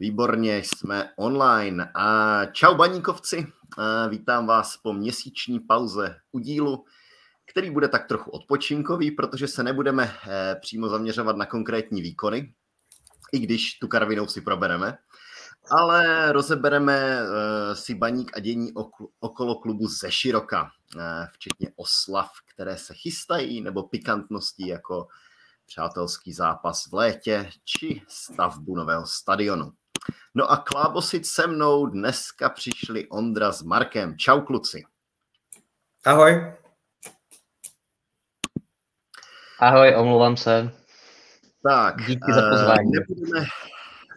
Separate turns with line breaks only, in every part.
Výborně, jsme online. A čau baníkovci, a vítám vás po měsíční pauze u dílu, který bude tak trochu odpočinkový, protože se nebudeme eh, přímo zaměřovat na konkrétní výkony, i když tu karvinou si probereme, ale rozebereme eh, si baník a dění okolo klubu ze široka, eh, včetně oslav, které se chystají, nebo pikantností jako přátelský zápas v létě či stavbu nového stadionu. No a klábosit se mnou dneska přišli Ondra s Markem. Čau kluci.
Ahoj.
Ahoj, omlouvám se.
Tak,
Díky za pozvání.
Nebudeme,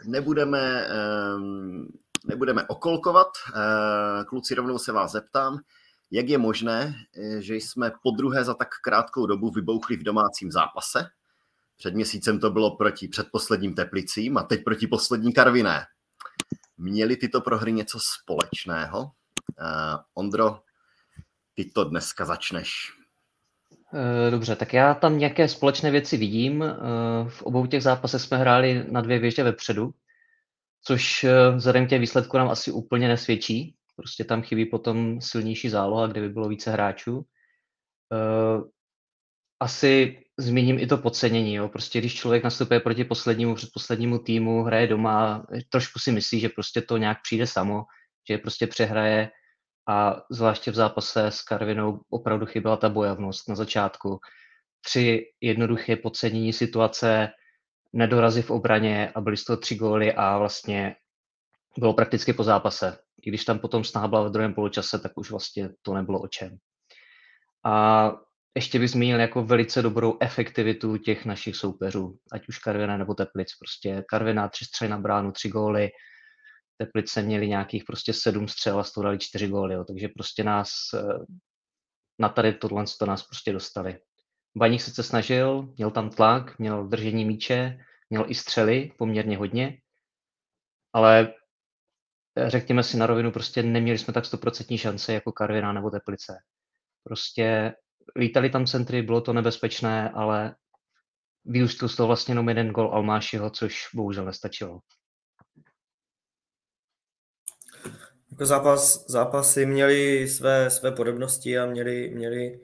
nebudeme, um, nebudeme okolkovat. Uh, kluci, rovnou se vás zeptám, jak je možné, eh, že jsme po druhé za tak krátkou dobu vybouchli v domácím zápase? Před měsícem to bylo proti předposledním Teplicím a teď proti poslední Karviné. Měly tyto prohry něco společného? Uh, Ondro, ty to dneska začneš.
Eh, dobře, tak já tam nějaké společné věci vidím. Eh, v obou těch zápasech jsme hráli na dvě věže vepředu, což vzhledem k těm výsledku nám asi úplně nesvědčí. Prostě tam chybí potom silnější záloha, kde by bylo více hráčů. Asi zmíním i to podcenění. Jo. Prostě když člověk nastupuje proti poslednímu, předposlednímu týmu, hraje doma, trošku si myslí, že prostě to nějak přijde samo, že prostě přehraje a zvláště v zápase s Karvinou opravdu chyběla ta bojovnost na začátku. Tři jednoduché podcenění situace, nedorazy v obraně a byly z toho tři góly a vlastně bylo prakticky po zápase. I když tam potom snaha byla v druhém poločase, tak už vlastně to nebylo o čem. A ještě bych zmínil jako velice dobrou efektivitu těch našich soupeřů, ať už Karviná nebo Teplic. Prostě Karviná tři střely na bránu, tři góly, Teplice měli nějakých prostě sedm střel a dali čtyři góly, jo. takže prostě nás eh, na tady tohle to nás prostě dostali. Baník se snažil, měl tam tlak, měl držení míče, měl i střely poměrně hodně, ale eh, řekněme si na rovinu, prostě neměli jsme tak stoprocentní šance jako Karviná nebo Teplice. Prostě lítali tam centry, bylo to nebezpečné, ale vyústil z toho vlastně jenom jeden gol Almášiho, což bohužel nestačilo.
Jako zápas, zápasy měly své, své podobnosti a měli, měli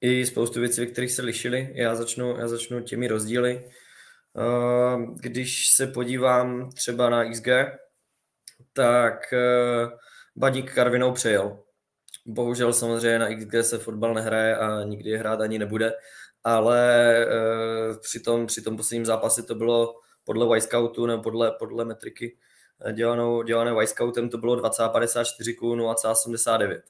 i spoustu věcí, ve kterých se lišili. Já začnu, já začnu těmi rozdíly. Když se podívám třeba na XG, tak eh, Baník Karvinou přejel. Bohužel samozřejmě na XG se fotbal nehraje a nikdy je hrát ani nebude, ale e, při, tom, při tom posledním zápase to bylo podle Scoutu nebo podle, podle metriky eh, dělanou, dělané Scoutem to bylo 2,54 k 0,79.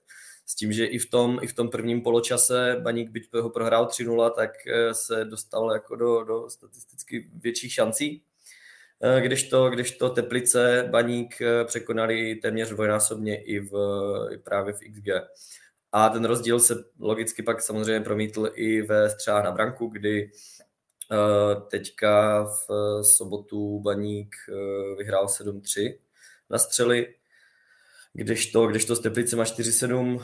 S tím, že i v tom, i v tom prvním poločase Baník, byť ho prohrál 3-0, tak eh, se dostal jako do, do statisticky větších šancí. Eh, kdežto, kdežto Teplice, Baník eh, překonali téměř dvojnásobně i, v, i právě v XG. A ten rozdíl se logicky pak samozřejmě promítl i ve střelách na branku, kdy eh, teďka v sobotu Baník vyhrál 7-3 na střely, kdežto, kdežto s Teplicema 4-7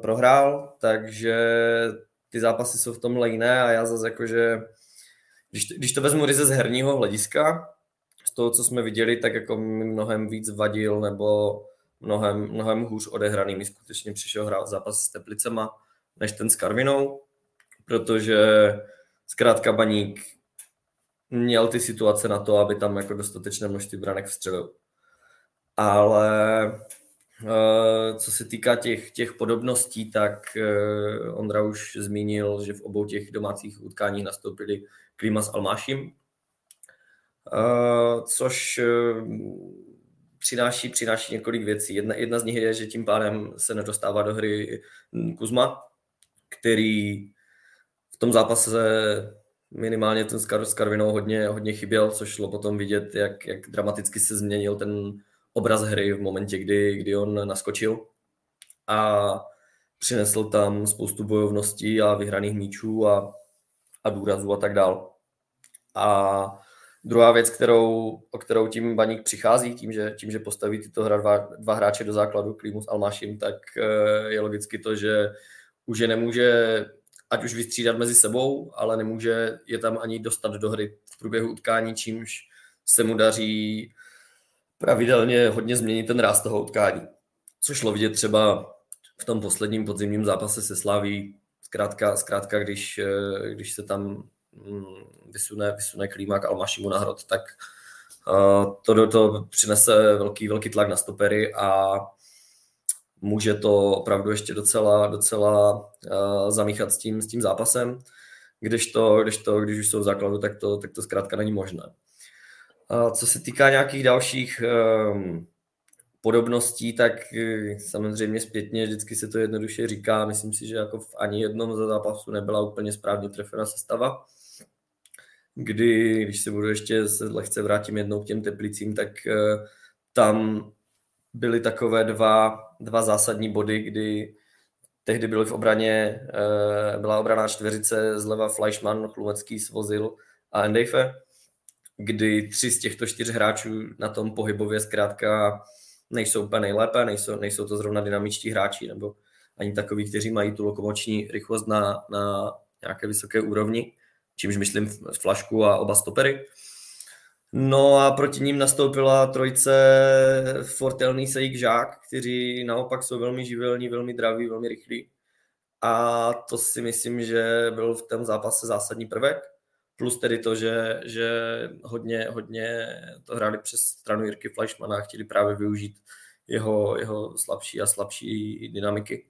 prohrál, takže ty zápasy jsou v tomhle jiné a já zase jakože když, když to vezmu ryze z herního hlediska, z toho, co jsme viděli, tak jako mi mnohem víc vadil nebo mnohem, mnohem hůř odehraný. Mi skutečně přišel hrát zápas s Teplicema než ten s Karvinou, protože zkrátka Baník měl ty situace na to, aby tam jako dostatečné množství branek vstřelil. Ale eh, co se týká těch, těch podobností, tak eh, Ondra už zmínil, že v obou těch domácích utkáních nastoupili Klima s Almáším, uh, což uh, přináší, přináší několik věcí. Jedna, jedna z nich je, že tím pádem se nedostává do hry Kuzma, který v tom zápase minimálně ten s Karvinou hodně, hodně chyběl, což šlo potom vidět, jak, jak dramaticky se změnil ten obraz hry v momentě, kdy, kdy on naskočil. A přinesl tam spoustu bojovností a vyhraných míčů a a důrazu a tak dál. A druhá věc, kterou, o kterou tím Baník přichází, tím, že, tím, že postaví tyto hra dva, dva hráče do základu, Klimus Almášim, tak eh, je logicky to, že už je nemůže ať už vystřídat mezi sebou, ale nemůže je tam ani dostat do hry v průběhu utkání, čímž se mu daří pravidelně hodně změnit ten ráz toho utkání. Což šlo vidět třeba v tom posledním podzimním zápase se Slaví. Zkrátka, zkrátka když, eh, když se tam mm, vysune, vysune klímak Almašimu na hrot, tak to, to přinese velký, velký tlak na stopery a může to opravdu ještě docela, docela uh, zamíchat s tím, s tím zápasem, když to, když to, když už jsou v základu, tak to, tak to zkrátka není možné. Uh, co se týká nějakých dalších um, podobností, tak samozřejmě zpětně vždycky se to jednoduše říká. Myslím si, že jako v ani jednom ze zápasu nebyla úplně správně trefena sestava kdy, když se budu ještě se lehce vrátím jednou k těm teplicím, tak uh, tam byly takové dva, dva zásadní body, kdy tehdy byly v obraně, uh, byla obraná čtveřice zleva Fleischmann, Chlumecký, Svozil a Endejfe, kdy tři z těchto čtyř hráčů na tom pohybově zkrátka nejsou úplně nejlépe, nejsou, nejsou to zrovna dynamičtí hráči, nebo ani takový, kteří mají tu lokomoční rychlost na, na nějaké vysoké úrovni čímž myslím flašku a oba stopery. No a proti ním nastoupila trojce Fortelný Sejk Žák, kteří naopak jsou velmi živelní, velmi draví, velmi rychlí. A to si myslím, že byl v tom zápase zásadní prvek. Plus tedy to, že, že hodně, hodně to hráli přes stranu Jirky Fleischmana a chtěli právě využít jeho, jeho slabší a slabší dynamiky.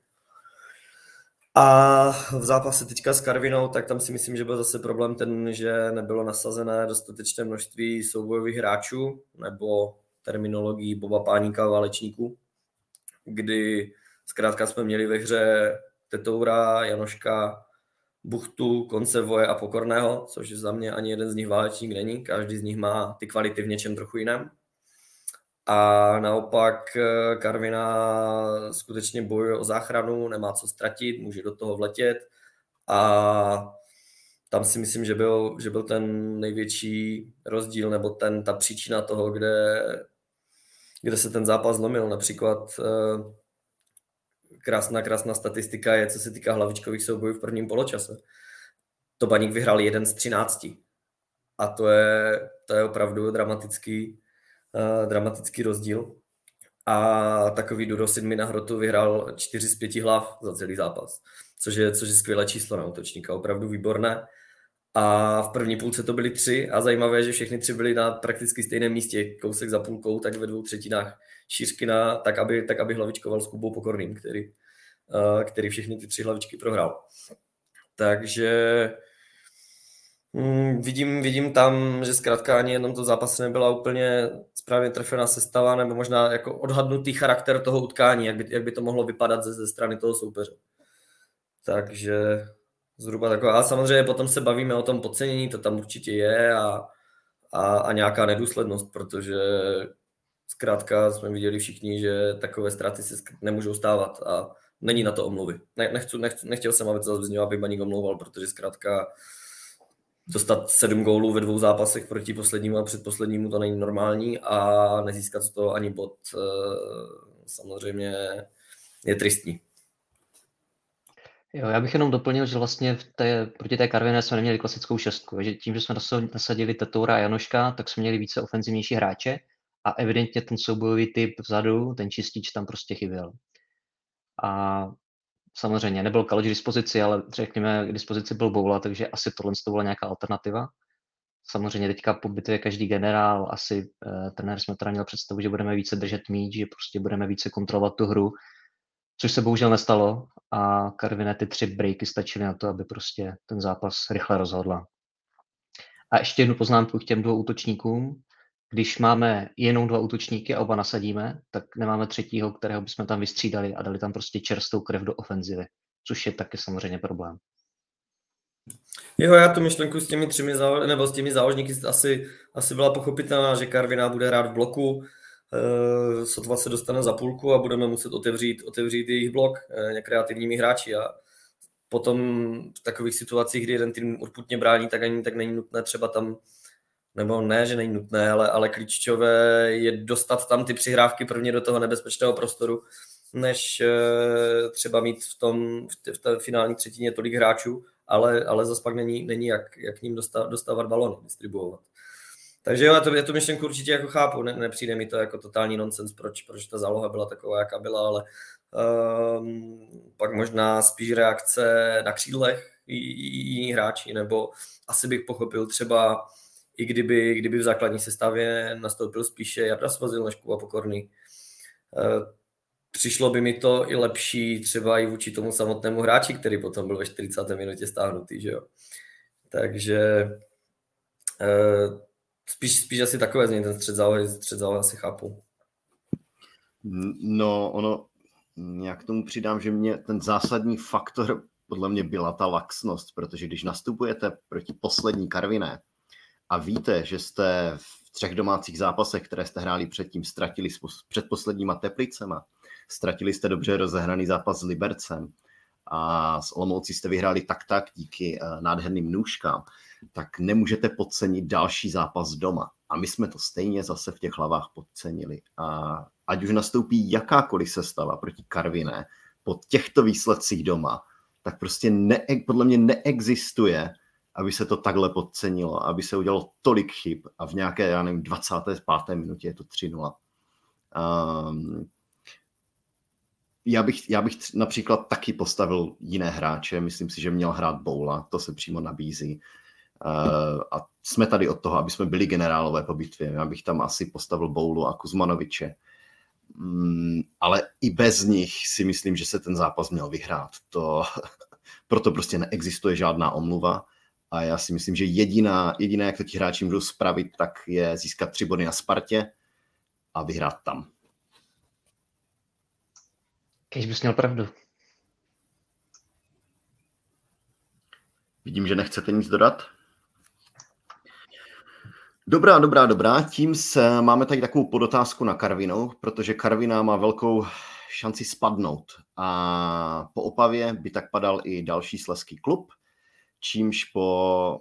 A v zápase teďka s Karvinou, tak tam si myslím, že byl zase problém ten, že nebylo nasazené dostatečné množství soubojových hráčů, nebo terminologií Boba Páníka válečníků, kdy zkrátka jsme měli ve hře Tetoura, Janoška, Buchtu, Koncevoje a Pokorného, což za mě ani jeden z nich válečník není, každý z nich má ty kvality v něčem trochu jiném. A naopak eh, Karvina skutečně bojuje o záchranu, nemá co ztratit, může do toho vletět a tam si myslím, že byl, že byl ten největší rozdíl nebo ten, ta příčina toho, kde, kde se ten zápas zlomil. Například eh, krásná, krásná statistika je, co se týká hlavičkových soubojů v prvním poločase. To Baník vyhrál jeden z třinácti. A to je, to je opravdu dramatický, uh, dramatický rozdíl. A takový Durosin mi na hrotu vyhrál 4 z 5 hlav za celý zápas, což je, což je skvělé číslo na útočníka, opravdu výborné. A v první půlce to byly tři a zajímavé, že všechny tři byly na prakticky stejném místě, kousek za půlkou, tak ve dvou třetinách Šířkina, tak aby, tak aby hlavičkoval s Kubou Pokorným, který, uh, který všechny ty tři hlavičky prohrál. Takže Mm, vidím, vidím tam, že zkrátka ani jenom to zápase nebyla úplně správně trefená sestava, nebo možná jako odhadnutý charakter toho utkání, jak by, jak by to mohlo vypadat ze, ze strany toho soupeře. Takže zhruba taková. A samozřejmě potom se bavíme o tom podcenění, to tam určitě je a, a, a nějaká nedůslednost, protože zkrátka jsme viděli všichni, že takové ztráty se nemůžou stávat a není na to omluvy. Ne, nechci, nechci, nechtěl jsem, aby to zaznělo, aby Baník omlouval, protože zkrátka dostat sedm gólů ve dvou zápasech proti poslednímu a předposlednímu to není normální a nezískat z toho ani bod eh, samozřejmě je tristní.
Jo, já bych jenom doplnil, že vlastně v té, proti té Karviné jsme neměli klasickou šestku, že tím, že jsme nasadili Tetoura a Janoška, tak jsme měli více ofenzivnější hráče a evidentně ten soubojový typ vzadu, ten čistič tam prostě chyběl. A Samozřejmě nebyl Kaloč k dispozici, ale řekněme, k dispozici byl Boula, takže asi tohle to byla nějaká alternativa. Samozřejmě teďka po bitvě každý generál, asi eh, trenér jsme teda měl představu, že budeme více držet míč, že prostě budeme více kontrolovat tu hru, což se bohužel nestalo a Karviné ty tři breaky stačily na to, aby prostě ten zápas rychle rozhodla. A ještě jednu poznámku k těm dvou útočníkům když máme jenom dva útočníky a oba nasadíme, tak nemáme třetího, kterého bychom tam vystřídali a dali tam prostě čerstvou krev do ofenzivy, což je taky samozřejmě problém.
Jo, já tu myšlenku s těmi třemi nebo s těmi záložníky asi, asi byla pochopitelná, že Karviná bude hrát v bloku, e, sotva se dostane za půlku a budeme muset otevřít, otevřít jejich blok e, kreativními hráči a potom v takových situacích, kdy jeden tým urputně brání, tak ani tak není nutné třeba tam nebo ne, že není nutné, ale, ale klíčové je dostat tam ty přihrávky prvně do toho nebezpečného prostoru, než e, třeba mít v, tom, v, v té finální třetině tolik hráčů, ale, ale zase pak není, není jak, jak k ním dostávat, dostávat balony, distribuovat. takže jo, to, já tu myšlenku určitě jako chápu, ne, nepřijde mi to jako totální nonsens, proč, proč ta záloha byla taková, jaká byla, ale um, pak možná spíš reakce na křídlech jiní hráči, nebo asi bych pochopil třeba, i kdyby, kdyby v základní sestavě nastoupil spíše Jarda Svazil než Kuba Pokorný. Uh, přišlo by mi to i lepší třeba i vůči tomu samotnému hráči, který potom byl ve 40. minutě stáhnutý, že jo. Takže uh, spíš, spíš asi takové zní ten střed zálohy, střed zálohy asi chápu.
No, ono, já k tomu přidám, že mě ten zásadní faktor podle mě byla ta laxnost, protože když nastupujete proti poslední Karviné a víte, že jste v třech domácích zápasech, které jste hráli předtím, ztratili před posledníma Teplicema, ztratili jste dobře rozehraný zápas s Libercem a s Olomoucí jste vyhráli tak tak díky eh, nádherným nůžkám, tak nemůžete podcenit další zápas doma. A my jsme to stejně zase v těch hlavách podcenili. A ať už nastoupí jakákoliv sestava proti Karviné po těchto výsledcích doma, tak prostě ne, podle mě neexistuje, aby se to takhle podcenilo, aby se udělalo tolik chyb a v nějaké, já nevím, 25. minutě je to 3-0. Um, já bych, já bych například taky postavil jiné hráče, myslím si, že měl hrát Boula, to se přímo nabízí. Uh, a jsme tady od toho, aby jsme byli generálové po bitvě. Já bych tam asi postavil Boulu a Kuzmanoviče. Um, ale i bez nich si myslím, že se ten zápas měl vyhrát. To, proto prostě neexistuje žádná omluva. A já si myslím, že jediná, jediné, jak to ti hráči můžou spravit, tak je získat tři body na Spartě a vyhrát tam.
Kež bys měl pravdu.
Vidím, že nechcete nic dodat. Dobrá, dobrá, dobrá. Tím se, máme tady takovou podotázku na Karvinu, protože Karvina má velkou šanci spadnout. A po Opavě by tak padal i další sleský klub, čímž po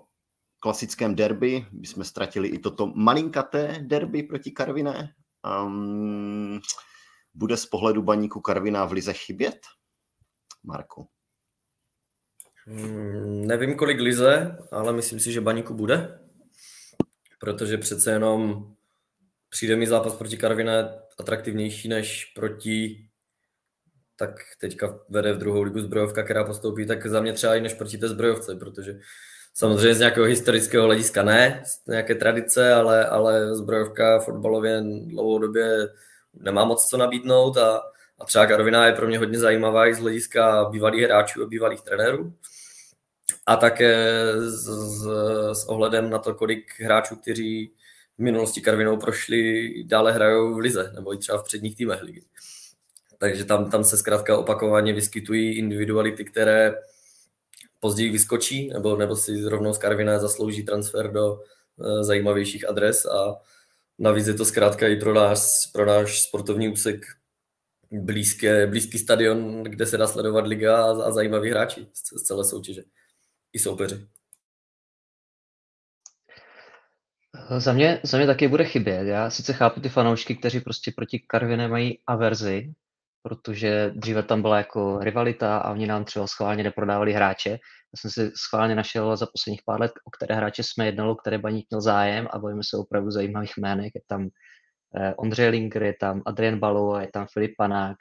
klasickém derby bychom ztratili i toto malinkaté derby proti Karviné. Um, bude z pohledu baníku Karvina v Lize chybět? Marku.
Hmm, nevím, kolik Lize, ale myslím si, že baníku bude, protože přece jenom přijde mi zápas proti Karviné atraktivnější než proti tak teďka vede v druhou ligu zbrojovka, která postoupí, tak za mě třeba i než proti té zbrojovce, protože samozřejmě z nějakého historického hlediska ne, z nějaké tradice, ale, ale zbrojovka fotbalově dlouhodobě nemá moc co nabídnout a, a třeba Karviná je pro mě hodně zajímavá i z hlediska bývalých hráčů a bývalých trenérů. A také s, s, s ohledem na to, kolik hráčů, kteří v minulosti Karvinou prošli, dále hrajou v lize, nebo i třeba v předních týmech ligy. Takže tam, tam se zkrátka opakovaně vyskytují individuality, které později vyskočí, nebo, nebo si rovnou z Karviné zaslouží transfer do uh, zajímavějších adres a navíc je to zkrátka i pro nás, pro náš sportovní úsek blízké, blízký stadion, kde se dá sledovat liga a, a zajímaví hráči z, z celé soutěže. I soupeři.
Za mě, za mě taky bude chybět. Já sice chápu ty fanoušky, kteří prostě proti Karviné mají averzi, protože dříve tam byla jako rivalita a oni nám třeba schválně neprodávali hráče. Já jsem si schválně našel za posledních pár let, o které hráče jsme jednali, o které baník měl zájem a bavíme se opravdu zajímavých jmének. Je tam eh, Ondřej Linger, je tam Adrian Balo, je tam Filip Panák,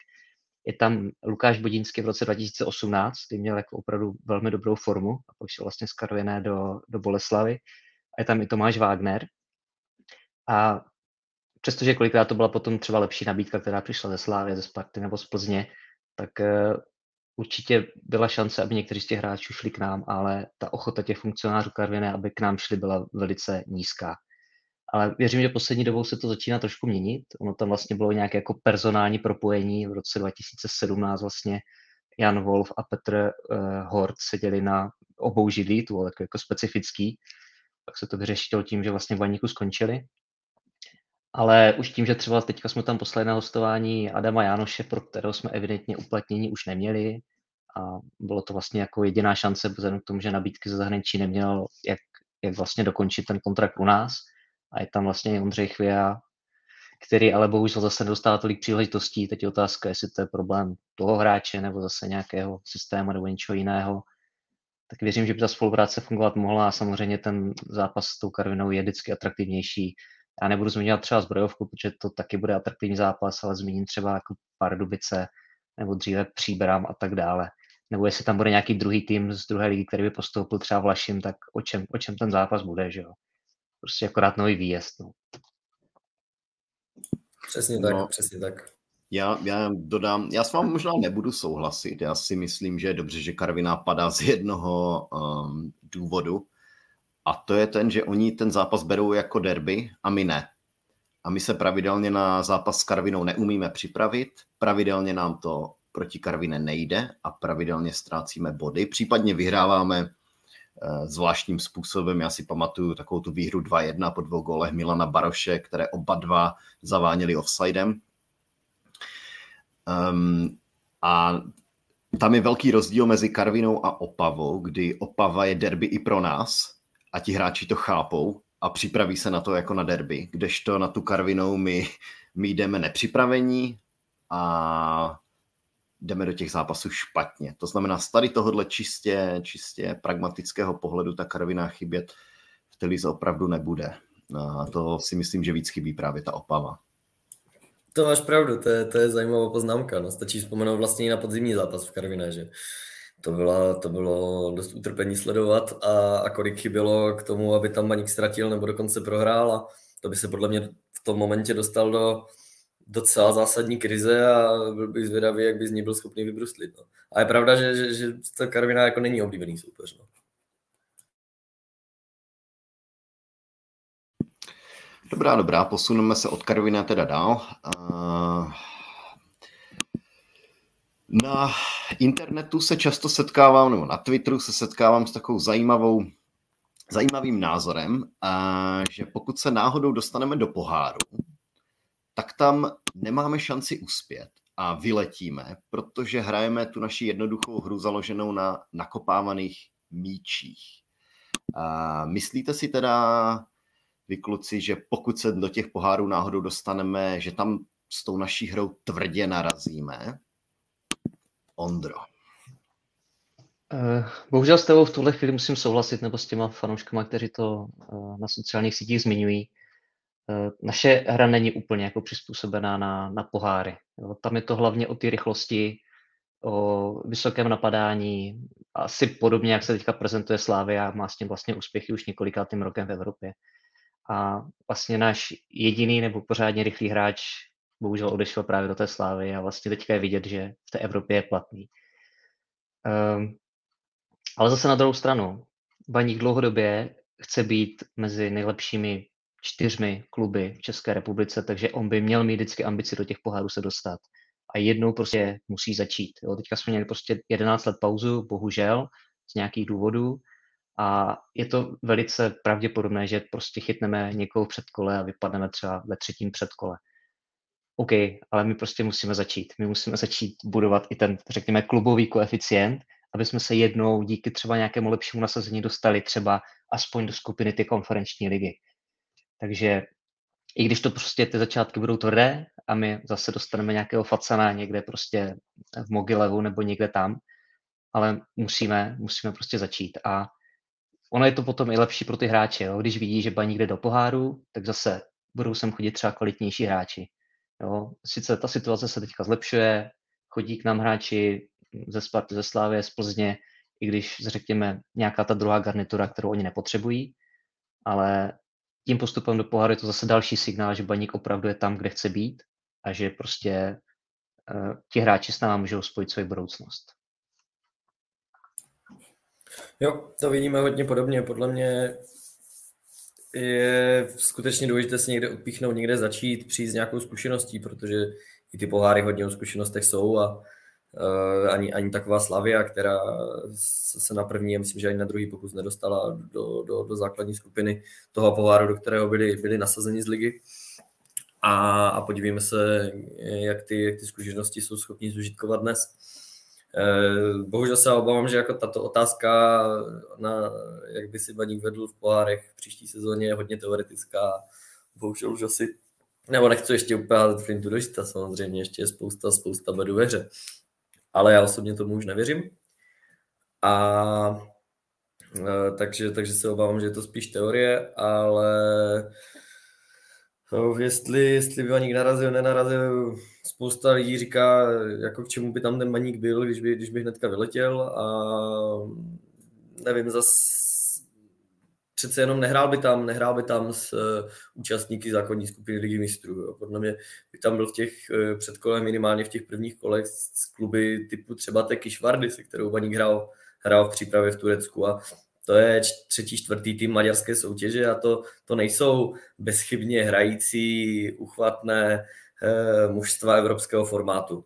je tam Lukáš Bodínský v roce 2018, který měl jako opravdu velmi dobrou formu a pak šel vlastně z Karviné do, do Boleslavy. A je tam i Tomáš Wagner. A přestože kolikrát to byla potom třeba lepší nabídka, která přišla ze Slávy, ze Sparty nebo z Plzně, tak uh, určitě byla šance, aby někteří z těch hráčů šli k nám, ale ta ochota těch funkcionářů Karviné, aby k nám šli, byla velice nízká. Ale věřím, že poslední dobou se to začíná trošku měnit. Ono tam vlastně bylo nějaké jako personální propojení. V roce 2017 vlastně Jan Wolf a Petr uh, Hort seděli na obou židlí, to bylo jako, specifický. Pak se to vyřešilo tím, že vlastně v Baníku skončili ale už tím, že třeba teďka jsme tam poslali na hostování Adama Jánoše, pro kterého jsme evidentně uplatnění už neměli a bylo to vlastně jako jediná šance, vzhledem k tomu, že nabídky ze zahraničí neměl, jak, jak vlastně dokončit ten kontrakt u nás. A je tam vlastně Ondřej Chvia, který ale bohužel zase nedostává tolik příležitostí. Teď je otázka, jestli to je problém toho hráče nebo zase nějakého systému nebo něčeho jiného. tak věřím, že by ta spolupráce fungovat mohla a samozřejmě ten zápas s tou Karvinou je vždycky atraktivnější. Já nebudu zmiňovat třeba zbrojovku, protože to taky bude atraktivní zápas, ale zmíním třeba jako Pardubice nebo dříve Příbram a tak dále. Nebo jestli tam bude nějaký druhý tým z druhé ligy, který by postoupil třeba Vlašim, tak o čem, o čem ten zápas bude, že jo? Prostě akorát nový výjezd. No.
Přesně tak, no. přesně tak.
Já, já dodám, já s vámi možná nebudu souhlasit. Já si myslím, že je dobře, že Karviná padá z jednoho um, důvodu. A to je ten, že oni ten zápas berou jako derby a my ne. A my se pravidelně na zápas s Karvinou neumíme připravit. Pravidelně nám to proti Karvine nejde a pravidelně ztrácíme body. Případně vyhráváme uh, zvláštním způsobem. Já si pamatuju takovou tu výhru 2-1 po dvou gólech Milana Baroše, které oba dva zaváněli offsidem Um, a tam je velký rozdíl mezi Karvinou a Opavou, kdy Opava je derby i pro nás a ti hráči to chápou a připraví se na to jako na derby, kdežto na tu Karvinou my, my jdeme nepřipravení a jdeme do těch zápasů špatně. To znamená, z tady tohohle čistě, čistě pragmatického pohledu ta Karviná chybět v Telize opravdu nebude. A to si myslím, že víc chybí právě ta Opava.
To máš pravdu, to je, to je zajímavá poznámka. No, stačí vzpomenout vlastně i na podzimní zápas v Karviné, že to, byla, to bylo dost utrpení sledovat a, a kolik chybělo k tomu, aby tam Baník ztratil nebo dokonce prohrál a to by se podle mě v tom momentě dostal do docela zásadní krize a byl bych zvědavý, jak by z ní byl schopný vybruslit. No. A je pravda, že, že, že ta Karviná jako není oblíbený soupeř. No.
Dobrá, dobrá, posuneme se od Karvina teda dál. Na internetu se často setkávám, nebo na Twitteru se setkávám s takovou zajímavou, zajímavým názorem, že pokud se náhodou dostaneme do poháru, tak tam nemáme šanci uspět a vyletíme, protože hrajeme tu naši jednoduchou hru založenou na nakopávaných míčích. Myslíte si teda, vy kluci, že pokud se do těch pohárů náhodou dostaneme, že tam s tou naší hrou tvrdě narazíme. Ondro.
Uh, bohužel s tebou v tuhle chvíli musím souhlasit, nebo s těma fanouškama, kteří to uh, na sociálních sítích zmiňují. Uh, naše hra není úplně jako přizpůsobená na, na poháry. Tam je to hlavně o té rychlosti, o vysokém napadání, asi podobně, jak se teďka prezentuje Slávia, má s tím vlastně úspěchy už několikátým rokem v Evropě a vlastně náš jediný nebo pořádně rychlý hráč bohužel odešel právě do té slávy a vlastně teďka je vidět, že v té Evropě je platný. Um, ale zase na druhou stranu, Baník dlouhodobě chce být mezi nejlepšími čtyřmi kluby v České republice, takže on by měl mít vždycky ambici do těch pohárů se dostat. A jednou prostě musí začít. Jo. Teďka jsme měli prostě 11 let pauzu, bohužel, z nějakých důvodů, a je to velice pravděpodobné, že prostě chytneme někoho v předkole a vypadneme třeba ve třetím předkole. OK, ale my prostě musíme začít. My musíme začít budovat i ten, řekněme, klubový koeficient, aby jsme se jednou díky třeba nějakému lepšímu nasazení dostali třeba aspoň do skupiny ty konferenční ligy. Takže i když to prostě ty začátky budou tvrdé a my zase dostaneme nějakého facana někde prostě v Mogilevu nebo někde tam, ale musíme, musíme prostě začít. A ono je to potom i lepší pro ty hráče. Jo? Když vidí, že baník jde do poháru, tak zase budou sem chodit třeba kvalitnější hráči. Jo? Sice ta situace se teďka zlepšuje, chodí k nám hráči ze Sparty, ze Slávy, z Plzně, i když řekněme nějaká ta druhá garnitura, kterou oni nepotřebují, ale tím postupem do poháru je to zase další signál, že baník opravdu je tam, kde chce být a že prostě uh, ti hráči s námi můžou spojit svoji budoucnost.
Jo, to vidíme hodně podobně. Podle mě je skutečně důležité se někde odpíchnout, někde začít, přijít s nějakou zkušeností, protože i ty poháry hodně o zkušenostech jsou a uh, ani, ani taková Slavia, která se na první a myslím, že ani na druhý pokus nedostala do, do, do základní skupiny toho poháru, do kterého byli, byli nasazeni z ligy. A, a podívejme se, jak ty, jak ty zkušenosti jsou schopni zužitkovat dnes. Eh, bohužel se obávám, že jako tato otázka, na, jak by si Baník vedl v pohárech v příští sezóně, je hodně teoretická. Bohužel už asi, nebo nechci ještě úplně házet flintu do žita, samozřejmě ještě je spousta, spousta bedu ve hře. Ale já osobně tomu už nevěřím. A takže, takže se obávám, že je to spíš teorie, ale No, jestli, jestli by Baník narazil, nenarazil, spousta lidí říká, jako k čemu by tam ten Baník byl, když by, když by hnedka vyletěl a nevím, zas přece jenom nehrál by tam, nehrál by tam s uh, účastníky zákonní skupiny Ligy mistrů. Jo. Podle mě by tam byl v těch uh, předkolech, minimálně v těch prvních kolech s kluby typu třeba Teky Švardy, se kterou Baník hrál, hrál v přípravě v Turecku a to je třetí, čtvrtý tým maďarské soutěže a to, to nejsou bezchybně hrající, uchvatné eh, mužstva evropského formátu.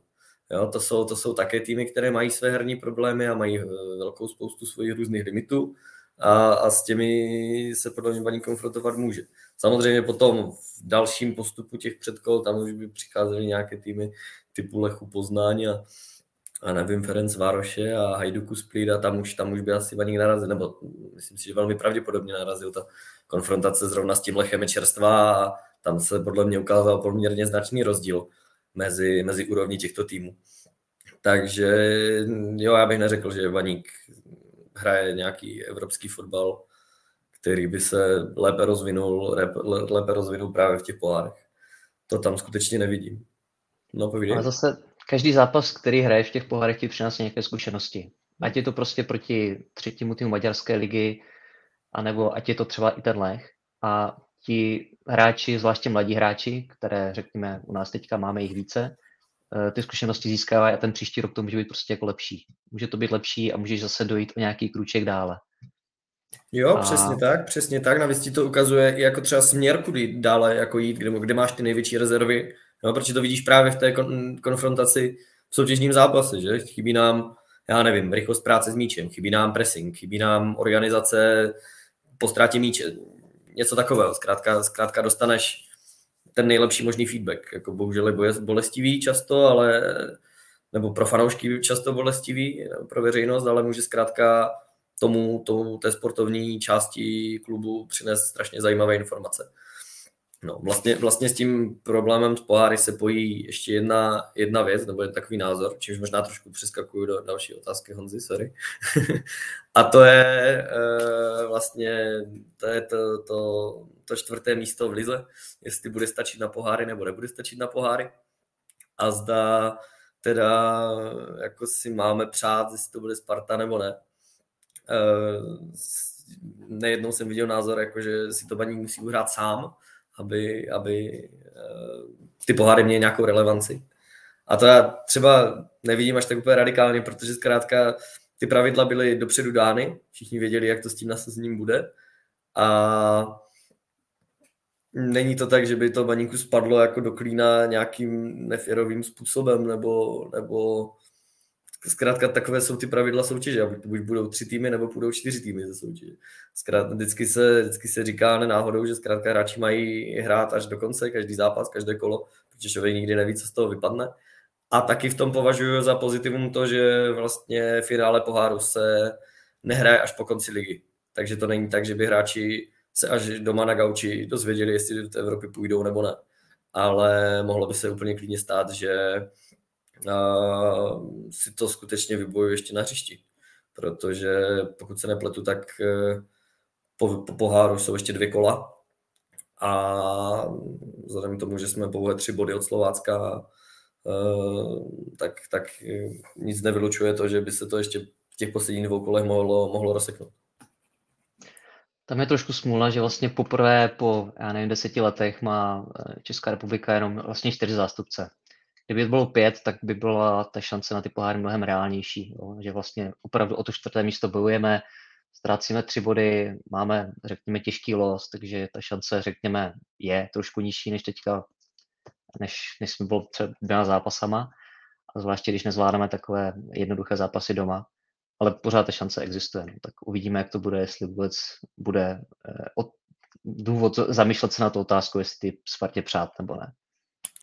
Jo, to, jsou, to jsou také týmy, které mají své herní problémy a mají eh, velkou spoustu svých různých limitů a, a s těmi se baní konfrontovat může. Samozřejmě potom v dalším postupu těch předkol tam už by přicházely nějaké týmy typu Lechu Poznání a, a nevím, Ferenc Vároše a Hajduku Split a tam už, tam už by asi Baník narazil, nebo myslím si, že velmi pravděpodobně narazil ta konfrontace zrovna s tím Lechem čerstvá a tam se podle mě ukázal poměrně značný rozdíl mezi, mezi úrovní těchto týmů. Takže jo, já bych neřekl, že Baník hraje nějaký evropský fotbal, který by se lépe rozvinul, lépe rozvinul právě v těch pohárech. To tam skutečně nevidím. No, povídej.
A zase každý zápas, který hraje v těch pohárech, ti přináší nějaké zkušenosti. Ať je to prostě proti třetímu týmu maďarské ligy, anebo ať je to třeba i ten Lech. A ti hráči, zvláště mladí hráči, které řekněme u nás teďka máme jich více, eh, ty zkušenosti získávají a ten příští rok to může být prostě jako lepší. Může to být lepší a můžeš zase dojít o nějaký krůček dále.
Jo, a... přesně tak, přesně tak. Navíc ti to ukazuje i jako třeba směr, kudy dále jako jít, kde, kde máš ty největší rezervy No, protože to vidíš právě v té kon- konfrontaci v soutěžním zápase, že chybí nám, já nevím, rychlost práce s míčem, chybí nám pressing, chybí nám organizace po ztrátě míče, něco takového. Zkrátka, zkrátka dostaneš ten nejlepší možný feedback. Jako bohužel je bolestivý často, ale nebo pro fanoušky často bolestivý, pro veřejnost, ale může zkrátka tomu, tomu té sportovní části klubu přinést strašně zajímavé informace. No, vlastně, vlastně s tím problémem s poháry se pojí ještě jedna, jedna věc, nebo je takový názor, čímž možná trošku přeskakuju do další otázky Honzy, sorry. a to je uh, vlastně to, je to, to, to čtvrté místo v Lize, jestli bude stačit na poháry nebo nebude stačit na poháry. A zda teda jako si máme přát, jestli to bude Sparta nebo ne. Uh, nejednou jsem viděl názor, jako že si to baník musí uhrát sám, aby, aby eh, ty poháry měly nějakou relevanci. A to já třeba nevidím až tak úplně radikálně, protože zkrátka ty pravidla byly dopředu dány, všichni věděli, jak to s tím nasazením bude. A není to tak, že by to baníku spadlo jako do klína nějakým neférovým způsobem, nebo, nebo zkrátka takové jsou ty pravidla soutěže, buď budou tři týmy, nebo budou čtyři týmy ze soutěže. Zkrátka, vždycky se, vždycky se říká nenáhodou, že zkrátka hráči mají hrát až do konce, každý zápas, každé kolo, protože člověk nikdy neví, co z toho vypadne. A taky v tom považuji za pozitivum to, že vlastně finále poháru se nehraje až po konci ligy. Takže to není tak, že by hráči se až doma na gauči dozvěděli, jestli do Evropy půjdou nebo ne. Ale mohlo by se úplně klidně stát, že si to skutečně vybojuji ještě na hřišti. Protože pokud se nepletu, tak eh, po, po poháru jsou ještě dvě kola a vzhledem k tomu, že jsme pouhé tři body od Slovácka, eh, tak, tak nic nevylučuje to, že by se to ještě v těch posledních dvou kolech mohlo, mohlo rozseknout.
Tam je trošku smůla, že vlastně poprvé po, já nevím, deseti letech má eh, Česká republika jenom vlastně čtyři zástupce. Kdyby bylo pět, tak by byla ta šance na ty poháry mnohem reálnější. Jo? Že vlastně opravdu o to čtvrté místo bojujeme, ztrácíme tři body, máme, řekněme, těžký los, takže ta šance, řekněme, je trošku nižší než teďka, než, než jsme byli před dvěma zápasama. A zvláště, když nezvládáme takové jednoduché zápasy doma. Ale pořád ta šance existuje. No. Tak uvidíme, jak to bude, jestli vůbec bude eh, od, důvod zamýšlet se na tu otázku, jestli Spartě přát nebo ne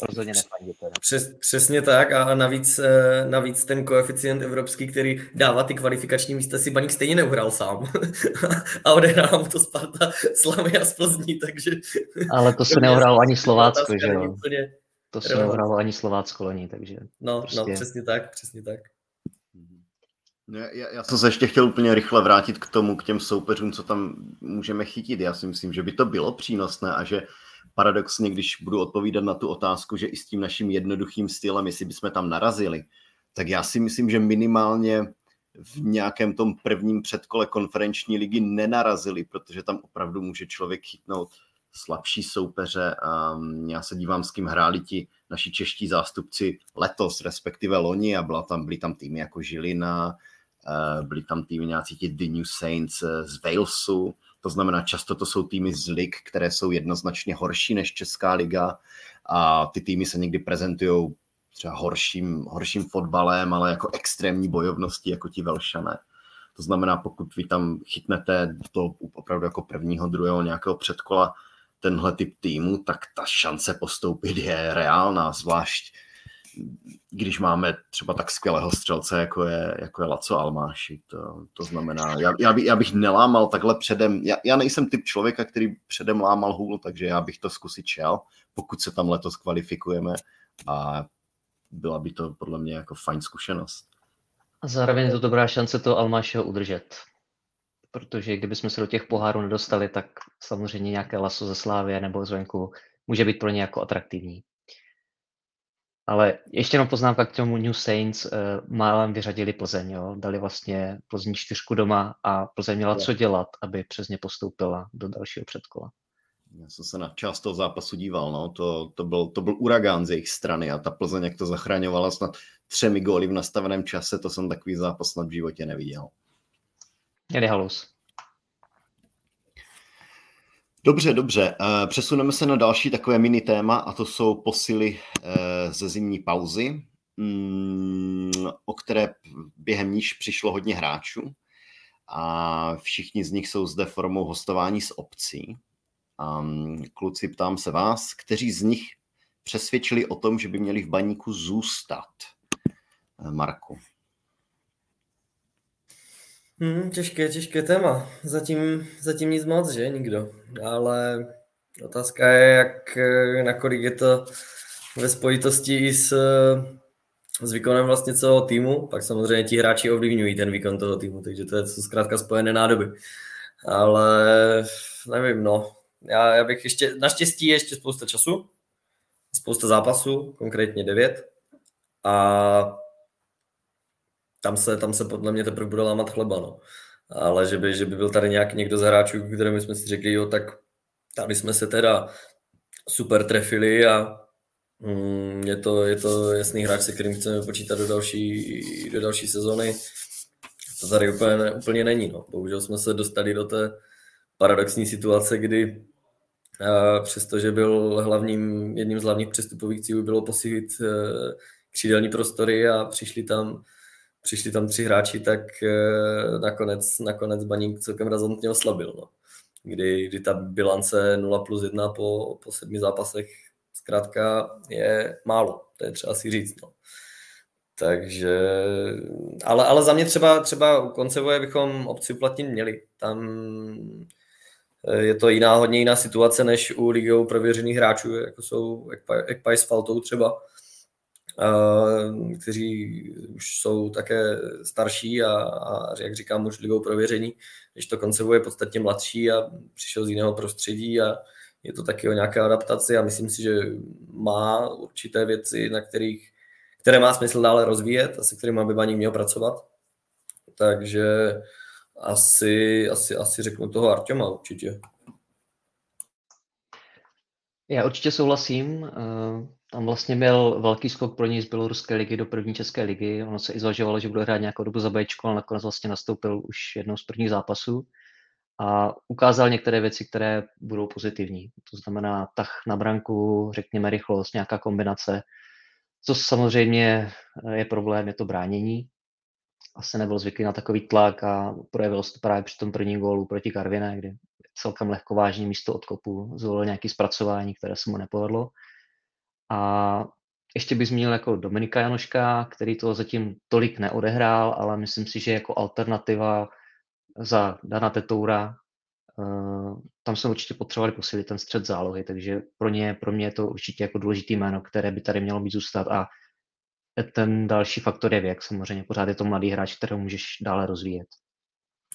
rozhodně nefandíte.
Přes, přesně tak a navíc, eh, navíc ten koeficient evropský, který dává ty kvalifikační místa, si Baník stejně neuhrál sám. a odehrál mu to Sparta, Slavy a z Plzní, takže...
Ale to se neuhrál ani Slovácko, že jo? To se neuhrál ani Slovácko loni, takže...
No, no prostě... no, přesně tak, přesně tak.
Já, já jsem se ještě chtěl úplně rychle vrátit k tomu, k těm soupeřům, co tam můžeme chytit. Já si myslím, že by to bylo přínosné a že paradoxně, když budu odpovídat na tu otázku, že i s tím naším jednoduchým stylem, jestli bychom tam narazili, tak já si myslím, že minimálně v nějakém tom prvním předkole konferenční ligy nenarazili, protože tam opravdu může člověk chytnout slabší soupeře. Já se dívám, s kým hráli ti naši čeští zástupci letos, respektive loni a byla tam, byly tam týmy jako Žilina, eh, byly tam týmy nějací ti The New Saints eh, z Walesu, to znamená, často to jsou týmy z lig, které jsou jednoznačně horší než Česká liga a ty týmy se někdy prezentují třeba horším, horším fotbalem, ale jako extrémní bojovnosti, jako ti Velšané. To znamená, pokud vy tam chytnete to opravdu jako prvního, druhého nějakého předkola tenhle typ týmu, tak ta šance postoupit je reálná, zvlášť když máme třeba tak skvělého střelce, jako je, jako je Laco Almáši. To, to znamená, já, já, by, já bych nelámal takhle předem, já, já nejsem typ člověka, který předem lámal hůl, takže já bych to zkusit šel, pokud se tam letos kvalifikujeme a byla by to podle mě jako fajn zkušenost.
A zároveň je to dobrá šance to Almášeho udržet. Protože kdybychom se do těch pohárů nedostali, tak samozřejmě nějaké laso ze Slávy nebo zvenku může být pro ně jako atraktivní. Ale ještě jenom poznámka k tomu New Saints. Uh, málem vyřadili Plzeň, jo? dali vlastně Plzeň čtyřku doma a Plzeň měla co dělat, aby přes ně postoupila do dalšího předkola.
Já jsem se na část toho zápasu díval, no. to, to, byl, to byl uragán z jejich strany a ta Plzeň, jak to zachraňovala snad třemi góly v nastaveném čase, to jsem takový zápas snad v životě neviděl.
Jeli halus.
Dobře, dobře. Eh, přesuneme se na další takové mini téma a to jsou posily eh, ze zimní pauzy, mm, o které během níž přišlo hodně hráčů a všichni z nich jsou zde formou hostování z obcí. Kluci, ptám se vás, kteří z nich přesvědčili o tom, že by měli v baníku zůstat? Eh, Marku.
Hmm, těžké, těžké téma. Zatím, zatím nic moc, že? Nikdo. Ale otázka je, jak, nakolik je to ve spojitosti i s, s výkonem vlastně celého týmu. Pak samozřejmě ti hráči ovlivňují ten výkon toho týmu, takže to je zkrátka spojené nádoby. Ale nevím, no. Já, já bych ještě, naštěstí je ještě spousta času, spousta zápasů, konkrétně devět. A tam se, tam se podle mě teprve bude lámat chleba, no. Ale že by, že by byl tady nějak někdo z hráčů, kterým jsme si řekli, jo, tak tady jsme se teda super trefili a mm, je, to, je to jasný hráč, se kterým chceme počítat do další, do další sezony. To tady úplně, úplně není. No. Bohužel jsme se dostali do té paradoxní situace, kdy a přestože byl hlavním, jedním z hlavních přestupových cílů bylo posílit e, křídelní prostory a přišli tam přišli tam tři hráči, tak eh, nakonec, nakonec Baník celkem razantně oslabil. No. Kdy, kdy ta bilance 0 plus 1 po, po sedmi zápasech zkrátka je málo, to je třeba si říct. No. Takže, ale, ale za mě třeba, třeba u Koncevoje bychom obci uplatnit měli. Tam eh, je to jiná, hodně jiná situace než u ligou prověřených hráčů, jako jsou Ekpaj s Faltou třeba kteří už jsou také starší a, a jak říkám, už ligou prověření, když to koncevuje podstatně mladší a přišel z jiného prostředí a je to taky o nějaké adaptaci a myslím si, že má určité věci, na kterých, které má smysl dále rozvíjet a se kterými by Baník měl pracovat. Takže asi, asi, asi řeknu toho Artěma určitě.
Já určitě souhlasím. Eh, tam vlastně byl velký skok pro něj z Běloruské ligy do první České ligy. Ono se i zvažovalo, že bude hrát nějakou dobu za Bčko, ale nakonec vlastně nastoupil už jednou z prvních zápasů a ukázal některé věci, které budou pozitivní. To znamená tah na branku, řekněme rychlost, nějaká kombinace. Co samozřejmě je problém, je to bránění. Asi nebyl zvyklý na takový tlak a projevil se to právě při tom prvním gólu proti Karviné, kdy celkem lehkovážně místo odkopu zvolil nějaké zpracování, které se mu nepovedlo. A ještě bych zmínil jako Dominika Janoška, který to zatím tolik neodehrál, ale myslím si, že jako alternativa za Dana Tetoura, uh, tam jsme určitě potřebovali posílit ten střed zálohy, takže pro, ně, pro mě je to určitě jako důležitý jméno, které by tady mělo být zůstat a ten další faktor je věk samozřejmě. Pořád je to mladý hráč, kterého můžeš dále rozvíjet.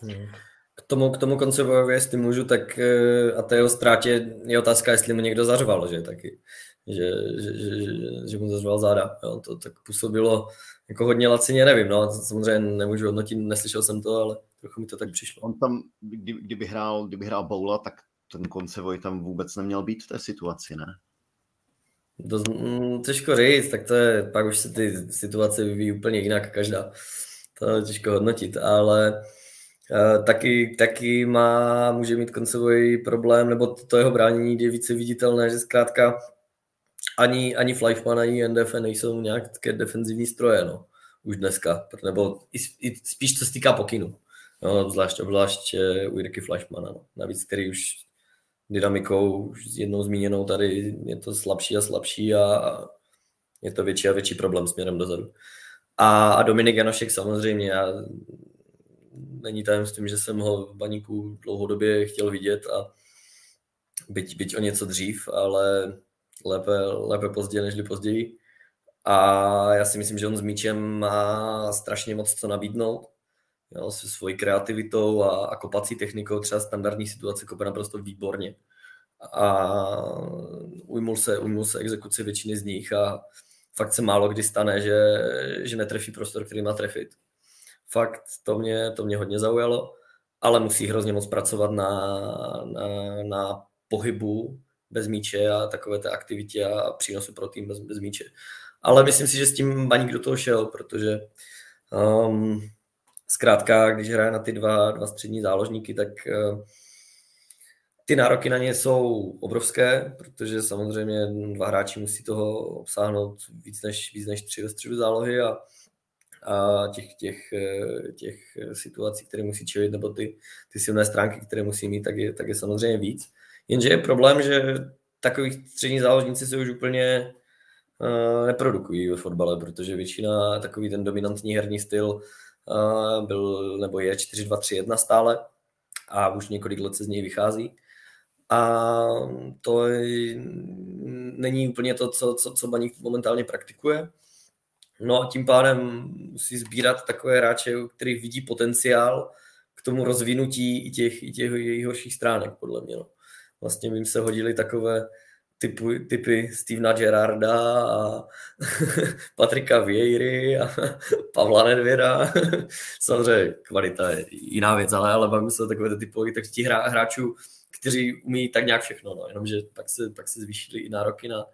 Hmm. K tomu, k tomu konce jestli můžu, tak eh, a té jeho ztrátě je otázka, jestli mu někdo zařval, že taky, že, že, že, že mu zařval záda. Jo, to tak působilo jako hodně lacině, nevím, no, samozřejmě nemůžu hodnotit, neslyšel jsem to, ale trochu mi to tak přišlo.
On tam, kdy, kdyby hrál, kdyby hrál Boula, tak ten koncevoj tam vůbec neměl být v té situaci, ne?
To, mm, těžko říct, tak to je, pak už se ty situace vyvíjí úplně jinak každá. To je těžko hodnotit, ale uh, taky, taky má, může mít koncový problém, nebo to, to jeho bránění je více viditelné, že zkrátka ani, ani Fleischmann, ani NDF nejsou nějak také defenzivní stroje, no, už dneska, nebo i, i spíš co se týká pokynu, no, zvlášť, obzvlášť eh, u Jirky Fleischmana, no. navíc, který už dynamikou, už jednou zmíněnou tady je to slabší a slabší a je to větší a větší problém směrem dozadu. A, a Dominik Janošek samozřejmě, já, není tajemstvím, že jsem ho v baníku dlouhodobě chtěl vidět a byť, byť o něco dřív, ale lépe, lépe později než později. A já si myslím, že on s míčem má strašně moc co nabídnout. Jo, se svojí kreativitou a, a kopací technikou třeba standardní situace kope naprosto výborně. A ujmul se, ujmul se exekuci většiny z nich a fakt se málo kdy stane, že, že netrefí prostor, který má trefit. Fakt to mě, to mě hodně zaujalo, ale musí hrozně moc pracovat na, na, na pohybu bez míče a takové té aktivitě a přínosu pro tým bez, bez míče. Ale myslím si, že s tím Baník do toho šel, protože um, zkrátka, když hraje na ty dva, dva střední záložníky, tak uh, ty nároky na ně jsou obrovské, protože samozřejmě dva hráči musí toho obsáhnout víc než, víc než tři ve středu zálohy a, a těch, těch, eh, těch situací, které musí čelit, nebo ty, ty silné stránky, které musí mít, tak je, tak je samozřejmě víc. Jenže je problém, že takových střední záložníci se už úplně uh, neprodukují ve fotbale, protože většina takový ten dominantní herní styl uh, byl nebo je 4-2-3-1 stále a už několik let se z něj vychází. A to je, není úplně to, co, co, co Baník momentálně praktikuje. No a tím pádem musí sbírat takové hráče, u kterých vidí potenciál k tomu rozvinutí i těch, i těch jejich horších stránek, podle mě. No vlastně jim se hodili takové typu, typy Stevena Gerarda a Patrika Vieiry a Pavla Nedvěda. Samozřejmě kvalita je jiná věc, ale, ale bavím se takové typy tak těch hrá, hráčů, kteří umí tak nějak všechno, no. jenomže pak se, pak se zvýšily i nároky na,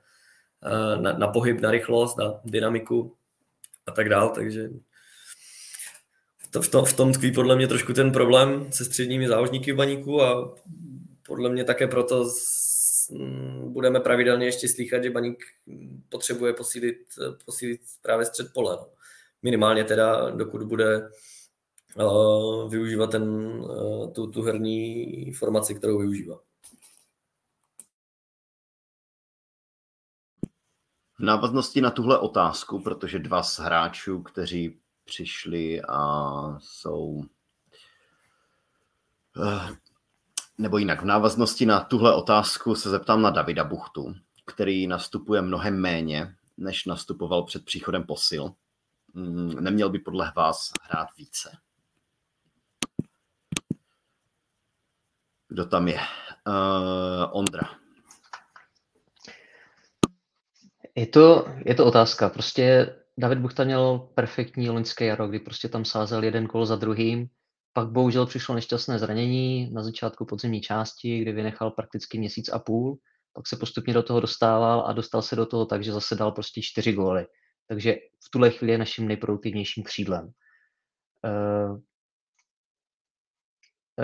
na, na pohyb, na rychlost, na dynamiku a tak dál, takže to, v, tom, v tom tkví podle mě trošku ten problém se středními záložníky v baníku a podle mě také proto mm, budeme pravidelně ještě slychat, že Baník potřebuje posílit, posílit právě střed pole. No. Minimálně teda, dokud bude uh, využívat ten, uh, tu, tu herní formaci, kterou využívá.
V návaznosti na tuhle otázku, protože dva z hráčů, kteří přišli a jsou uh, nebo jinak, v návaznosti na tuhle otázku se zeptám na Davida Buchtu, který nastupuje mnohem méně, než nastupoval před příchodem posil. Mm, neměl by podle vás hrát více? Kdo tam je? Uh, Ondra.
Je to, je to otázka. Prostě David Buchta měl perfektní loňské jaro, kdy prostě tam sázel jeden kol za druhým pak bohužel přišlo nešťastné zranění na začátku podzimní části, kdy vynechal prakticky měsíc a půl, pak se postupně do toho dostával a dostal se do toho tak, že zase dal prostě čtyři góly. Takže v tuhle chvíli je naším nejproduktivnějším křídlem. Eh,